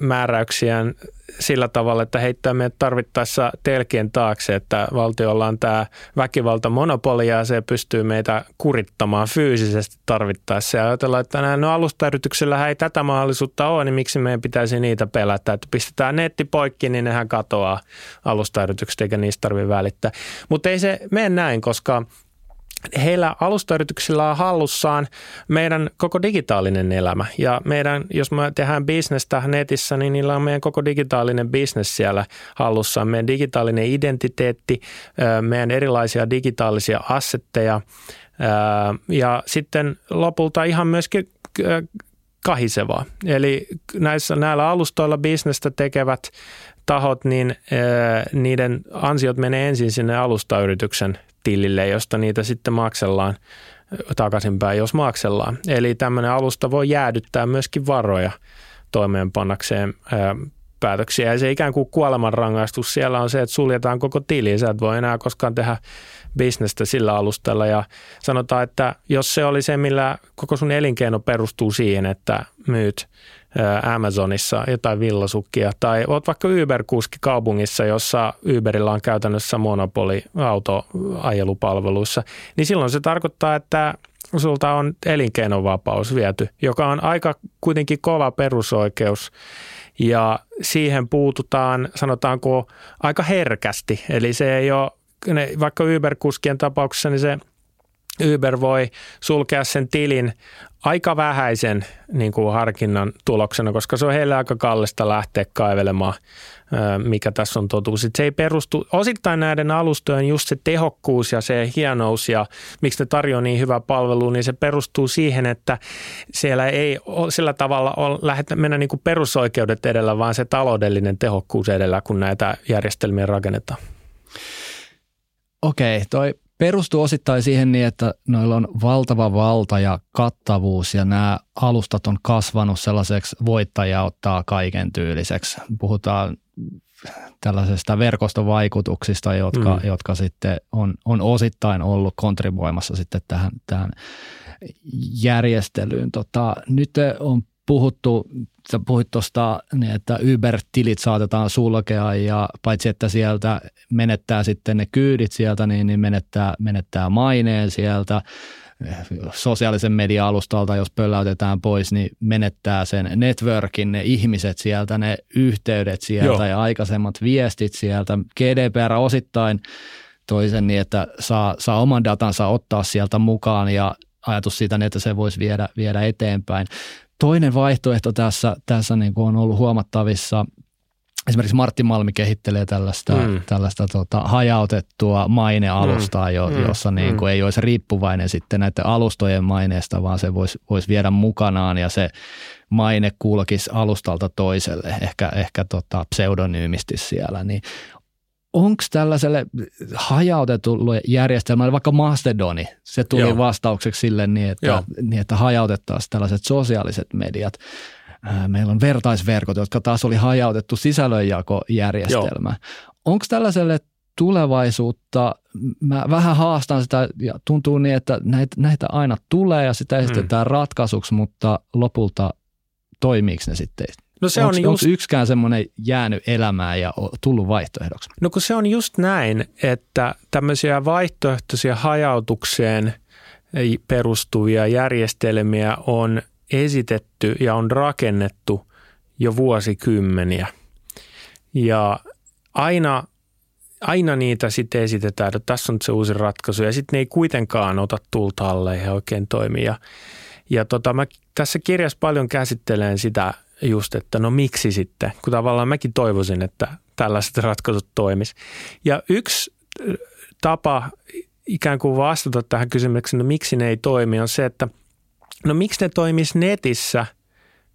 määräyksiään sillä tavalla, että heittää meidät tarvittaessa telkien taakse, että valtiolla on tämä väkivaltamonopoli ja se pystyy meitä kurittamaan fyysisesti tarvittaessa. Ja ajatellaan, että nämä no alustayrityksillä ei tätä mahdollisuutta ole, niin miksi meidän pitäisi niitä pelätä, että pistetään netti poikki, niin nehän katoaa alustayritykset eikä niistä tarvitse välittää. Mutta ei se mene näin, koska heillä alustayrityksillä on hallussaan meidän koko digitaalinen elämä. Ja meidän, jos me tehdään bisnestä netissä, niin niillä on meidän koko digitaalinen bisnes siellä hallussaan. Meidän digitaalinen identiteetti, meidän erilaisia digitaalisia assetteja ja sitten lopulta ihan myöskin kahisevaa. Eli näissä, näillä alustoilla bisnestä tekevät tahot, niin niiden ansiot menee ensin sinne alustayrityksen tilille, josta niitä sitten maksellaan takaisinpäin, jos maksellaan. Eli tämmöinen alusta voi jäädyttää myöskin varoja toimeenpannakseen päätöksiä. Ja se ikään kuin kuolemanrangaistus siellä on se, että suljetaan koko tili. Sä et voi enää koskaan tehdä bisnestä sillä alustalla. Ja sanotaan, että jos se oli se, millä koko sun elinkeino perustuu siihen, että myyt Amazonissa jotain villasukkia. Tai oot vaikka Uber-kuski kaupungissa, jossa Uberilla on käytännössä monopoli autoajelupalveluissa, niin silloin se tarkoittaa, että sulta on elinkeinovapaus viety, joka on aika kuitenkin kova perusoikeus. Ja siihen puututaan, sanotaanko, aika herkästi. Eli se ei ole, vaikka Uber-kuskien tapauksessa, niin se Uber voi sulkea sen tilin aika vähäisen niin kuin harkinnan tuloksena, koska se on heille aika kallista lähteä kaivelemaan, mikä tässä on totuus. Se ei perustu, osittain näiden alustojen just se tehokkuus ja se hienous ja miksi ne tarjoaa niin hyvää palvelua, niin se perustuu siihen, että siellä ei sillä tavalla ole, lähdetä mennä niin kuin perusoikeudet edellä, vaan se taloudellinen tehokkuus edellä, kun näitä järjestelmiä rakennetaan. Okei, toi perustuu osittain siihen niin, että noilla on valtava valta ja kattavuus ja nämä alustat on kasvanut sellaiseksi voittaja ottaa kaiken tyyliseksi. Puhutaan tällaisesta verkostovaikutuksista, jotka, mm. jotka sitten on, on osittain ollut kontribuoimassa sitten tähän, tähän järjestelyyn. Tota, nyt on puhuttu, sä puhuit tuosta, niin että Uber-tilit saatetaan sulkea ja paitsi että sieltä menettää sitten ne kyydit sieltä, niin, niin menettää, menettää maineen sieltä sosiaalisen media-alustalta, jos pölläytetään pois, niin menettää sen networkin, ne ihmiset sieltä, ne yhteydet sieltä Joo. ja aikaisemmat viestit sieltä. GDPR osittain toisen niin, että saa, saa oman datansa ottaa sieltä mukaan ja ajatus siitä, että se voisi viedä, viedä eteenpäin. Toinen vaihtoehto tässä, tässä niin kuin on ollut huomattavissa Esimerkiksi Martti Malmi kehittelee tällaista, mm. tällaista tota, hajautettua mainealustaa, jo, mm. jossa niin kuin mm. ei olisi riippuvainen sitten näiden alustojen maineesta, vaan se voisi, voisi viedä mukanaan ja se maine kulkisi alustalta toiselle, ehkä, ehkä tota, pseudonyymisti siellä. Niin onko tällaiselle hajautetulle järjestelmälle, vaikka Mastodoni, se tuli Joo. vastaukseksi sille niin, että, niin, että hajautettaisiin tällaiset sosiaaliset mediat. Meillä on vertaisverkot, jotka taas oli hajautettu sisällönjakojärjestelmä. Onko tällaiselle tulevaisuutta, mä vähän haastan sitä ja tuntuu niin, että näitä, näitä aina tulee ja sitä esitetään mm. ratkaisuksi, mutta lopulta toimiiko ne sitten No se onko, on just... yksikään semmoinen jäänyt elämään ja tullut vaihtoehdoksi? No kun se on just näin, että tämmöisiä vaihtoehtoisia hajautukseen perustuvia järjestelmiä on esitetty ja on rakennettu jo vuosikymmeniä. Ja aina, aina niitä sitten esitetään, että tässä on se uusi ratkaisu ja sitten ne ei kuitenkaan ota tulta alle ja oikein toimi. Ja, ja tota, mä tässä kirjassa paljon käsittelen sitä just, että no miksi sitten, kun tavallaan mäkin toivoisin, että tällaiset ratkaisut toimis. Ja yksi tapa ikään kuin vastata tähän kysymykseen, no miksi ne ei toimi, on se, että no miksi ne toimis netissä –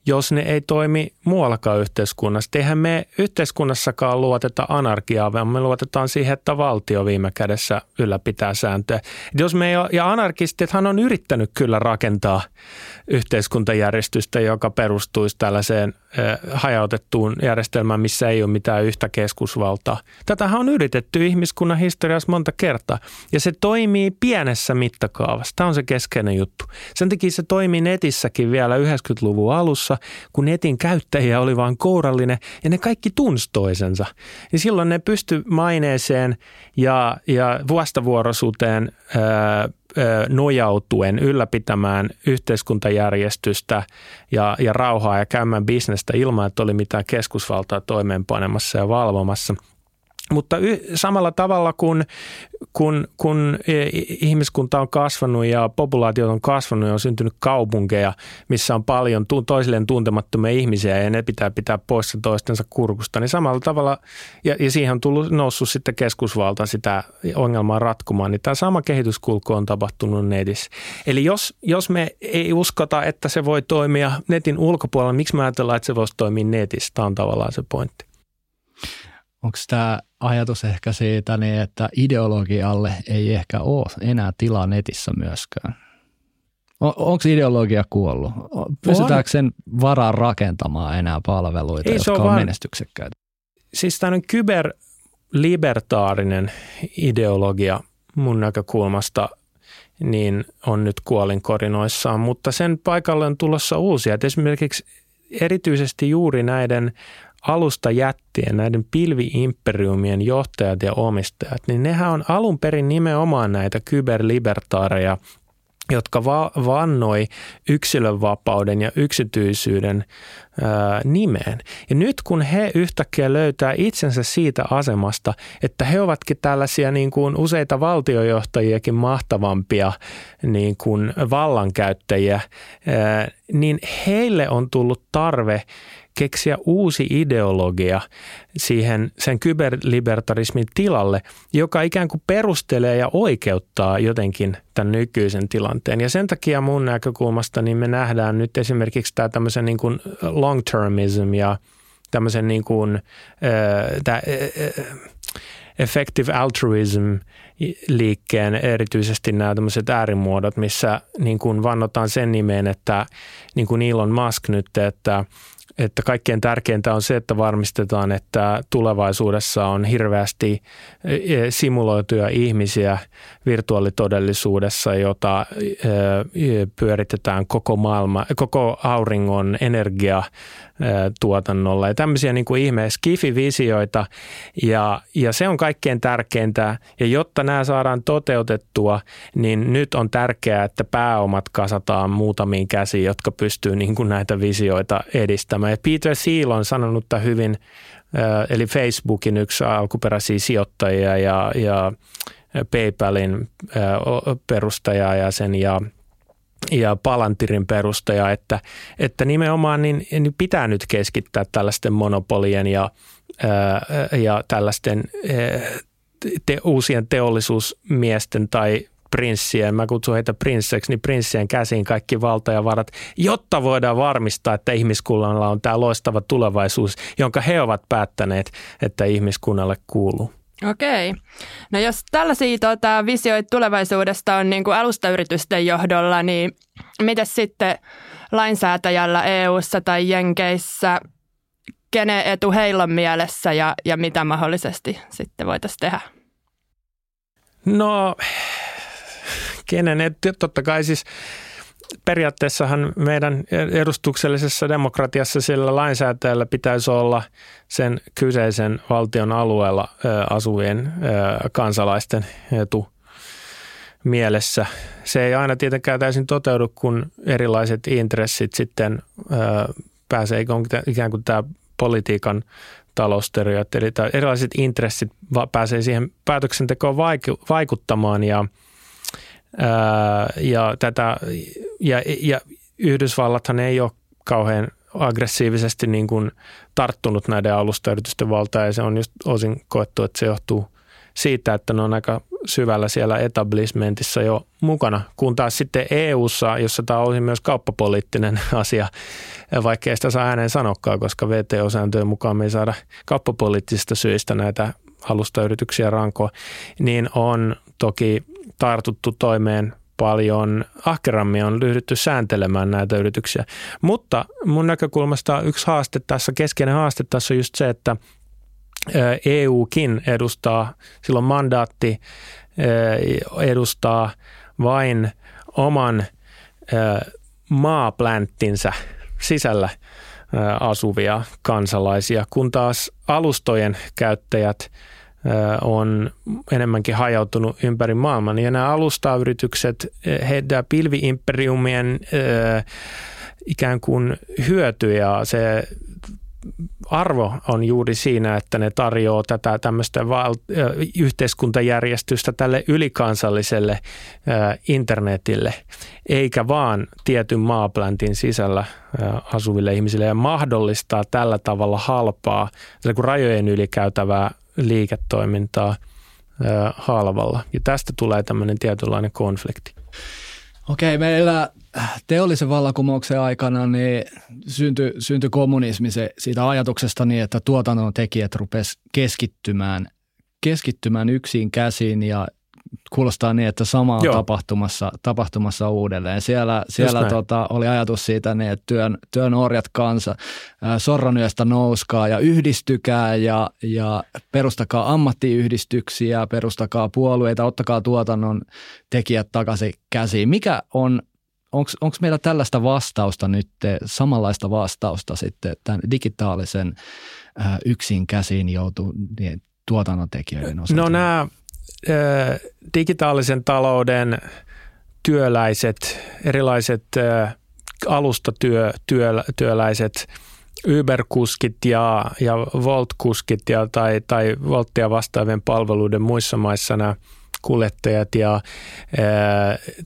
jos ne ei toimi muuallakaan yhteiskunnassa. Eihän me yhteiskunnassakaan luoteta anarkiaa, vaan me luotetaan siihen, että valtio viime kädessä ylläpitää sääntöjä. Et jos me ei ole, ja anarkistithan on yrittänyt kyllä rakentaa yhteiskuntajärjestystä, joka perustuisi tällaiseen hajautettuun järjestelmään, missä ei ole mitään yhtä keskusvaltaa. Tätähän on yritetty ihmiskunnan historiassa monta kertaa ja se toimii pienessä mittakaavassa. Tämä on se keskeinen juttu. Sen takia se toimii netissäkin vielä 90-luvun alussa, kun netin käyttäjiä oli vain kourallinen ja ne kaikki tunsi toisensa. Ja silloin ne pysty maineeseen ja, ja vastavuoroisuuteen ää, nojautuen ylläpitämään yhteiskuntajärjestystä ja, ja rauhaa ja käymään bisnestä ilman, että oli mitään keskusvaltaa toimeenpanemassa ja valvomassa. Mutta y- samalla tavalla kun, kun, kun ihmiskunta on kasvanut ja populaatiot on kasvanut ja on syntynyt kaupunkeja, missä on paljon tu- toisilleen tuntemattomia ihmisiä ja ne pitää pitää poissa toistensa kurkusta, niin samalla tavalla, ja, ja siihen on tullut noussut sitten keskusvalta sitä ongelmaa ratkomaan, niin tämä sama kehityskulku on tapahtunut netissä. Eli jos, jos me ei uskota, että se voi toimia netin ulkopuolella, miksi me ajatellaan, että se voisi toimia netissä? Tämä on tavallaan se pointti. Onko tämä ajatus ehkä siitä, niin että ideologialle ei ehkä ole enää tilaa netissä myöskään? On, onko ideologia kuollut? Pystytäänkö sen varaan rakentamaan enää palveluita, ei, jotka on, on menestyksekkäitä? Siis tämmöinen kyberlibertaarinen ideologia mun näkökulmasta niin on nyt kuolinkorinoissaan, mutta sen paikalle on tulossa uusia. Et esimerkiksi erityisesti juuri näiden alusta jättien, näiden pilviimperiumien johtajat ja omistajat, niin nehän on alun perin nimenomaan näitä kyberlibertaareja, jotka va- vannoi yksilönvapauden ja yksityisyyden ää, nimeen. Ja nyt kun he yhtäkkiä löytää itsensä siitä asemasta, että he ovatkin tällaisia niin kuin useita valtiojohtajiakin mahtavampia niin kuin vallankäyttäjiä, ää, niin heille on tullut tarve keksiä uusi ideologia siihen sen kyberlibertarismin tilalle, joka ikään kuin perustelee ja oikeuttaa jotenkin tämän nykyisen tilanteen. Ja sen takia mun näkökulmasta niin me nähdään nyt esimerkiksi tämä tämmöisen niin kuin long termism ja tämmöisen niin kuin, tämä effective altruism liikkeen, erityisesti nämä tämmöiset äärimuodot, missä niin kuin vannotaan sen nimeen, että niin kuin Elon Musk nyt, että että kaikkein tärkeintä on se, että varmistetaan, että tulevaisuudessa on hirveästi e, e, simuloituja ihmisiä virtuaalitodellisuudessa, jota e, pyöritetään koko maailma, koko auringon energia tuotannolla. Ja tämmöisiä niin kuin ihme skifi-visioita. Ja, ja se on kaikkein tärkeintä. Ja jotta nämä saadaan toteutettua, niin nyt on tärkeää, että pääomat kasataan muutamiin käsiin, jotka pystyy niin kuin näitä visioita edistämään. Ja Peter Thiel on sanonut tämän hyvin, eli Facebookin yksi alkuperäisiä sijoittajia ja, ja PayPalin perustaja ja sen ja ja Palantirin perustaja, että, että nimenomaan niin, niin pitää nyt keskittää tällaisten monopolien ja, ää, ja tällaisten ää, te, uusien teollisuusmiesten tai prinssien, mä kutsun heitä prinsseiksi, niin prinssien käsiin kaikki valta ja varat, jotta voidaan varmistaa, että ihmiskunnalla on tämä loistava tulevaisuus, jonka he ovat päättäneet, että ihmiskunnalle kuuluu. Okei. No jos tällaisia tuota, visioita tulevaisuudesta on niin kuin alustayritysten johdolla, niin miten sitten lainsäätäjällä EU-ssa tai Jenkeissä, kenen etu heillä on mielessä ja, ja mitä mahdollisesti sitten voitaisiin tehdä? No, kenen etu? Totta kai siis periaatteessahan meidän edustuksellisessa demokratiassa sillä lainsäätäjällä pitäisi olla sen kyseisen valtion alueella asuvien kansalaisten etu mielessä. Se ei aina tietenkään täysin toteudu, kun erilaiset intressit sitten pääsee ikään kuin tämä politiikan talousteoriat, eli erilaiset intressit pääsee siihen päätöksentekoon vaikuttamaan ja – ja, tätä, ja, ja Yhdysvallathan ei ole kauhean aggressiivisesti niin kuin tarttunut näiden alustayritysten valtaan ja se on just osin koettu, että se johtuu siitä, että ne on aika syvällä siellä etablishmentissa jo mukana, kun taas sitten EU-ssa, jossa tämä olisi myös kauppapoliittinen asia, vaikka ei sitä saa ääneen sanokkaan, koska VTO-sääntöjen mukaan me ei saada kauppapoliittisista syistä näitä alustayrityksiä rankoa, niin on toki tartuttu toimeen paljon ahkerammin on lyhdytty sääntelemään näitä yrityksiä. Mutta mun näkökulmasta yksi haaste tässä, keskeinen haaste tässä on just se, että EUkin edustaa, silloin mandaatti edustaa vain oman maaplänttinsä sisällä asuvia kansalaisia, kun taas alustojen käyttäjät – on enemmänkin hajautunut ympäri maailman. Ja nämä alustayritykset, heidän pilviimperiumien ikään kuin hyöty ja se arvo on juuri siinä, että ne tarjoaa tätä tämmöistä val- yhteiskuntajärjestystä tälle ylikansalliselle internetille, eikä vaan tietyn maapläntin sisällä asuville ihmisille ja mahdollistaa tällä tavalla halpaa, rajojen yli käytävää liiketoimintaa halvalla. Ja tästä tulee tämmöinen tietynlainen konflikti. Okei, meillä teollisen vallankumouksen aikana niin syntyi, syntyi kommunismi se, siitä ajatuksesta niin, että tuotannon tekijät rupes keskittymään, keskittymään yksin käsiin ja kuulostaa niin, että sama on tapahtumassa, tapahtumassa uudelleen. Siellä, siellä tota, oli ajatus siitä, niin, että työn, työn orjat kansa, sorronyöstä nouskaa ja yhdistykää ja, ja perustakaa ammattiyhdistyksiä, perustakaa puolueita, ottakaa tuotannon tekijät takaisin käsiin. Mikä on onko meillä tällaista vastausta nyt, samanlaista vastausta sitten tämän digitaalisen yksin käsiin joutuneen tuotannontekijöiden osalta? No nämä digitaalisen talouden työläiset, erilaiset alustatyöläiset, Uber-kuskit ja, ja Volt-kuskit ja, tai, tai Volttia vastaavien palveluiden muissa maissa nämä kuljettajat ja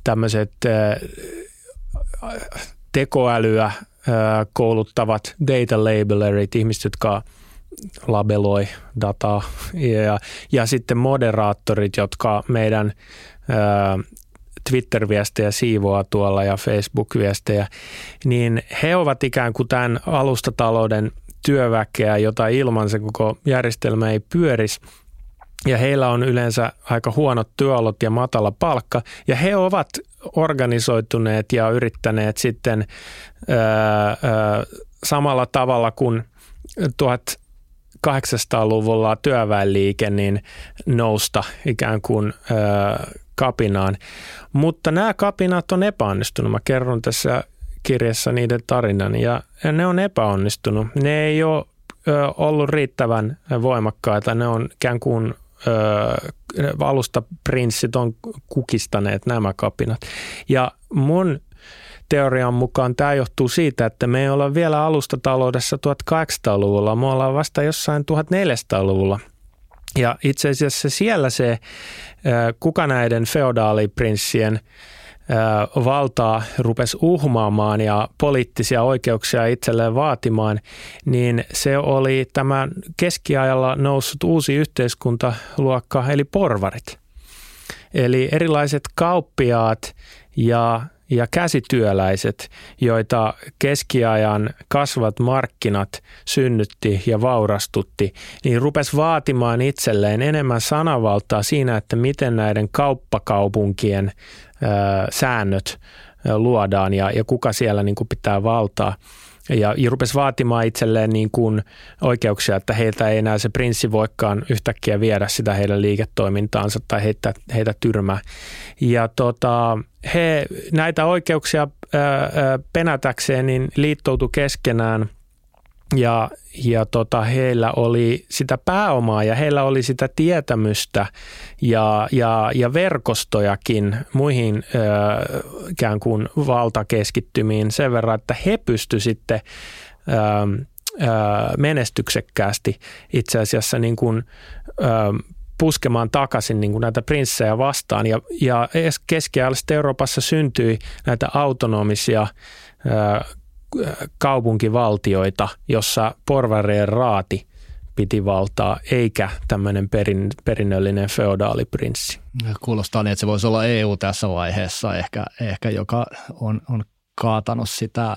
tämmöiset tekoälyä kouluttavat data labelerit, ihmiset, jotka labeloi dataa ja, ja sitten moderaattorit, jotka meidän ää, Twitter-viestejä siivoaa tuolla ja Facebook-viestejä, niin he ovat ikään kuin tämän alustatalouden työväkeä, jota ilman se koko järjestelmä ei pyörisi. Ja heillä on yleensä aika huonot työolot ja matala palkka. Ja he ovat organisoituneet ja yrittäneet sitten ää, ää, samalla tavalla kuin 1800-luvulla työväenliike niin nousta ikään kuin ää, kapinaan. Mutta nämä kapinat on epäonnistunut. Mä kerron tässä kirjassa niiden tarinan ja ne on epäonnistunut. Ne ei ole ollut riittävän voimakkaita. Ne on ikään kuin alustaprinssit on kukistaneet nämä kapinat. Ja mun teorian mukaan tämä johtuu siitä, että me ei olla vielä alustataloudessa 1800-luvulla, me ollaan vasta jossain 1400-luvulla. Ja itse asiassa siellä se, kuka näiden feodaaliprinssien valtaa rupesi uhmaamaan ja poliittisia oikeuksia itselleen vaatimaan, niin se oli tämä keskiajalla noussut uusi yhteiskuntaluokka, eli porvarit. Eli erilaiset kauppiaat ja ja käsityöläiset, joita keskiajan kasvat markkinat synnytti ja vaurastutti, niin rupes vaatimaan itselleen enemmän sanavaltaa siinä, että miten näiden kauppakaupunkien säännöt luodaan ja, ja kuka siellä niin kuin pitää valtaa. Ja, ja rupesi vaatimaan itselleen niin kuin oikeuksia, että heiltä ei enää se prinssi voikaan yhtäkkiä viedä sitä heidän liiketoimintaansa tai heitä, heitä tyrmää. Ja tota, he näitä oikeuksia ää, penätäkseen niin liittoutu keskenään – ja, ja tota, heillä oli sitä pääomaa ja heillä oli sitä tietämystä ja, ja, ja verkostojakin muihin ö, ikään kuin valtakeskittymiin sen verran, että he pysty sitten ö, ö, menestyksekkäästi itse asiassa niin kuin, ö, puskemaan takaisin niin kuin näitä prinssejä vastaan. Ja, ja keskiajalla Euroopassa syntyi näitä autonomisia kaupunkivaltioita, jossa porvareen raati piti valtaa, eikä tämmöinen perin, perinnöllinen feodaaliprinssi. Kuulostaa niin, että se voisi olla EU tässä vaiheessa ehkä, ehkä joka on, on kaatanut sitä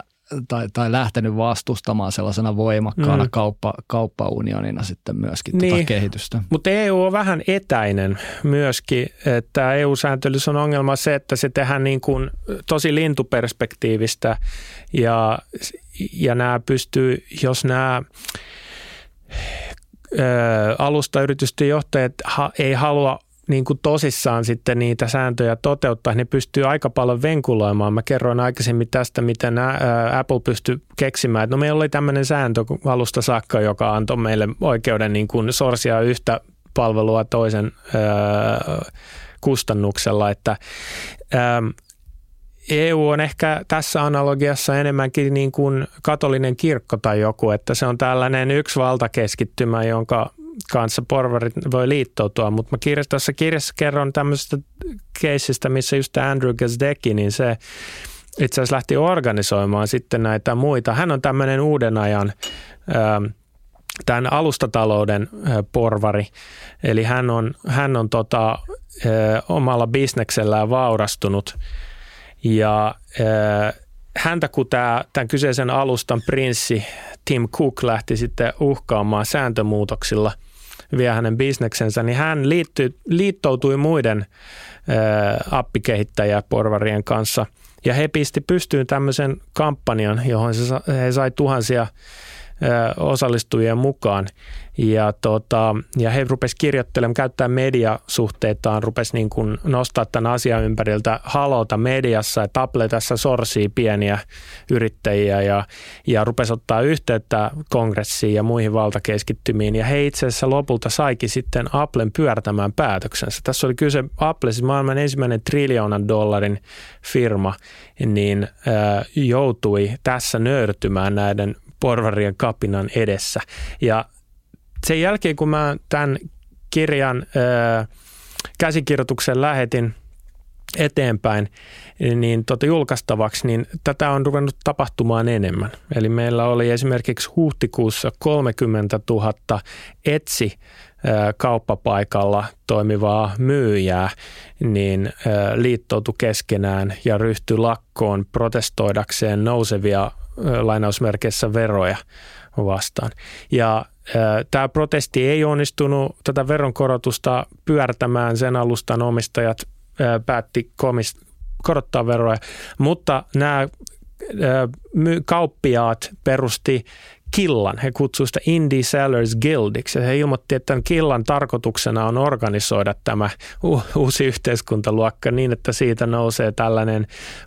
tai, tai lähtenyt vastustamaan sellaisena voimakkaana mm. kauppa, kauppaunionina sitten myöskin niin, tuota kehitystä. Mutta EU on vähän etäinen myöskin, että EU-sääntelyssä on ongelma se, että se tehdään niin kuin tosi lintuperspektiivistä ja, ja nämä pystyy, jos nämä alustayritysten johtajat ei halua niin kuin tosissaan sitten niitä sääntöjä toteuttaa, ne pystyy aika paljon venkuloimaan. Mä kerroin aikaisemmin tästä, miten Apple pystyy keksimään, että no meillä oli tämmöinen sääntö alusta saakka, joka antoi meille oikeuden niin kuin sorsia yhtä palvelua toisen kustannuksella, että EU on ehkä tässä analogiassa enemmänkin niin kuin katolinen kirkko tai joku, että se on tällainen yksi valtakeskittymä, jonka kanssa porvarit voi liittoutua, mutta mä kirjassa, tässä kirjassa kerron tämmöisestä keisistä, missä just Andrew Gazdecki, niin se itse asiassa lähti organisoimaan sitten näitä muita. Hän on tämmöinen uuden ajan ähm, tämän alustatalouden äh, porvari, eli hän on, hän on tota, äh, omalla bisneksellään vaurastunut ja äh, häntä kun tämä, tämän kyseisen alustan prinssi Tim Cook lähti sitten uhkaamaan sääntömuutoksilla vie hänen bisneksensä, niin hän liittyi, liittoutui muiden appikehittäjäporvarien kanssa – ja he pisti pystyyn tämmöisen kampanjan, johon he sai tuhansia osallistujia mukaan. Ja, tota, ja he rupesivat kirjoittelemaan, käyttää mediasuhteitaan, rupesi niin kuin nostaa tämän asian ympäriltä halota mediassa, että Apple tässä sorsii pieniä yrittäjiä ja, ja rupesi ottaa yhteyttä kongressiin ja muihin valtakeskittymiin. Ja he itse asiassa lopulta saikin sitten Applen pyörtämään päätöksensä. Tässä oli kyse Apple, siis maailman ensimmäinen triljoonan dollarin firma, niin äh, joutui tässä nöyrtymään näiden porvarien kapinan edessä. Ja sen jälkeen, kun mä tämän kirjan ää, käsikirjoituksen lähetin eteenpäin niin tota julkaistavaksi, niin tätä on ruvennut tapahtumaan enemmän. Eli meillä oli esimerkiksi huhtikuussa 30 000 etsi kauppapaikalla toimivaa myyjää, niin liittoutu keskenään ja ryhtyi lakkoon protestoidakseen nousevia lainausmerkeissä veroja vastaan. Ja Tämä protesti ei onnistunut tätä veronkorotusta pyörtämään. Sen alustan omistajat päätti korottaa veroja, mutta nämä kauppiaat perusti killan. He kutsuivat sitä Indie Sellers Guildiksi. He ilmoitti, että tämän killan tarkoituksena on organisoida tämä uusi yhteiskuntaluokka niin, että siitä nousee tällainen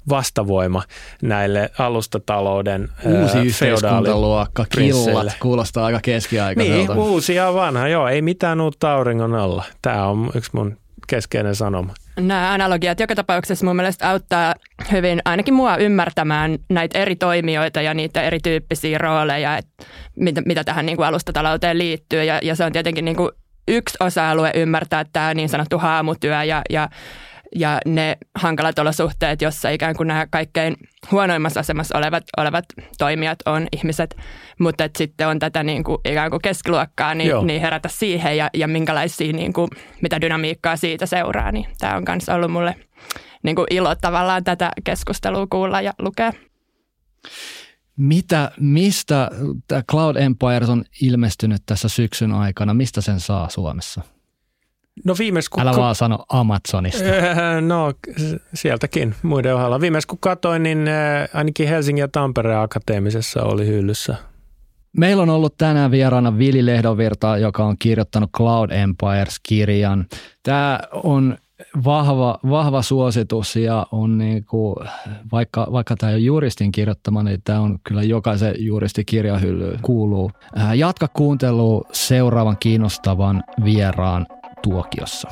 vastavoima näille alustatalouden Uusi yhteiskuntaluokka, killat, kuulostaa aika keskiaikaiselta. Niin, uusi ja vanha, joo, ei mitään uutta auringon alla. Tämä on yksi mun keskeinen sanoma. Nämä analogiat joka tapauksessa mun mielestä auttaa hyvin ainakin mua ymmärtämään näitä eri toimijoita ja niitä erityyppisiä rooleja, että mitä, mitä tähän niin kuin alustatalouteen liittyy. Ja, ja se on tietenkin niin kuin yksi osa-alue ymmärtää tämä niin sanottu haamutyö ja, ja ja ne hankalat olosuhteet, jossa ikään kuin nämä kaikkein huonoimmassa asemassa olevat, olevat toimijat on ihmiset, mutta sitten on tätä niin kuin ikään kuin keskiluokkaa, niin, niin herätä siihen ja, ja minkälaisia, niin kuin, mitä dynamiikkaa siitä seuraa, niin tämä on myös ollut mulle niin kuin ilo tavallaan tätä keskustelua kuulla ja lukea. Mitä, mistä tämä Cloud Empires on ilmestynyt tässä syksyn aikana? Mistä sen saa Suomessa? No viimeis, kun Älä vaan sano Amazonista. No sieltäkin muiden ohella. Viimeis kun katsoin, niin ainakin Helsingin ja Tampereen akateemisessa oli hyllyssä. Meillä on ollut tänään vieraana Vili Lehdovirta, joka on kirjoittanut Cloud Empires-kirjan. Tämä on vahva, vahva suositus ja on niin kuin, vaikka, vaikka tämä ei ole juristin kirjoittama, niin tämä on kyllä jokaisen juristin kirjahyllyyn kuuluu. Jatka kuuntelua seuraavan kiinnostavan vieraan tuokiossa.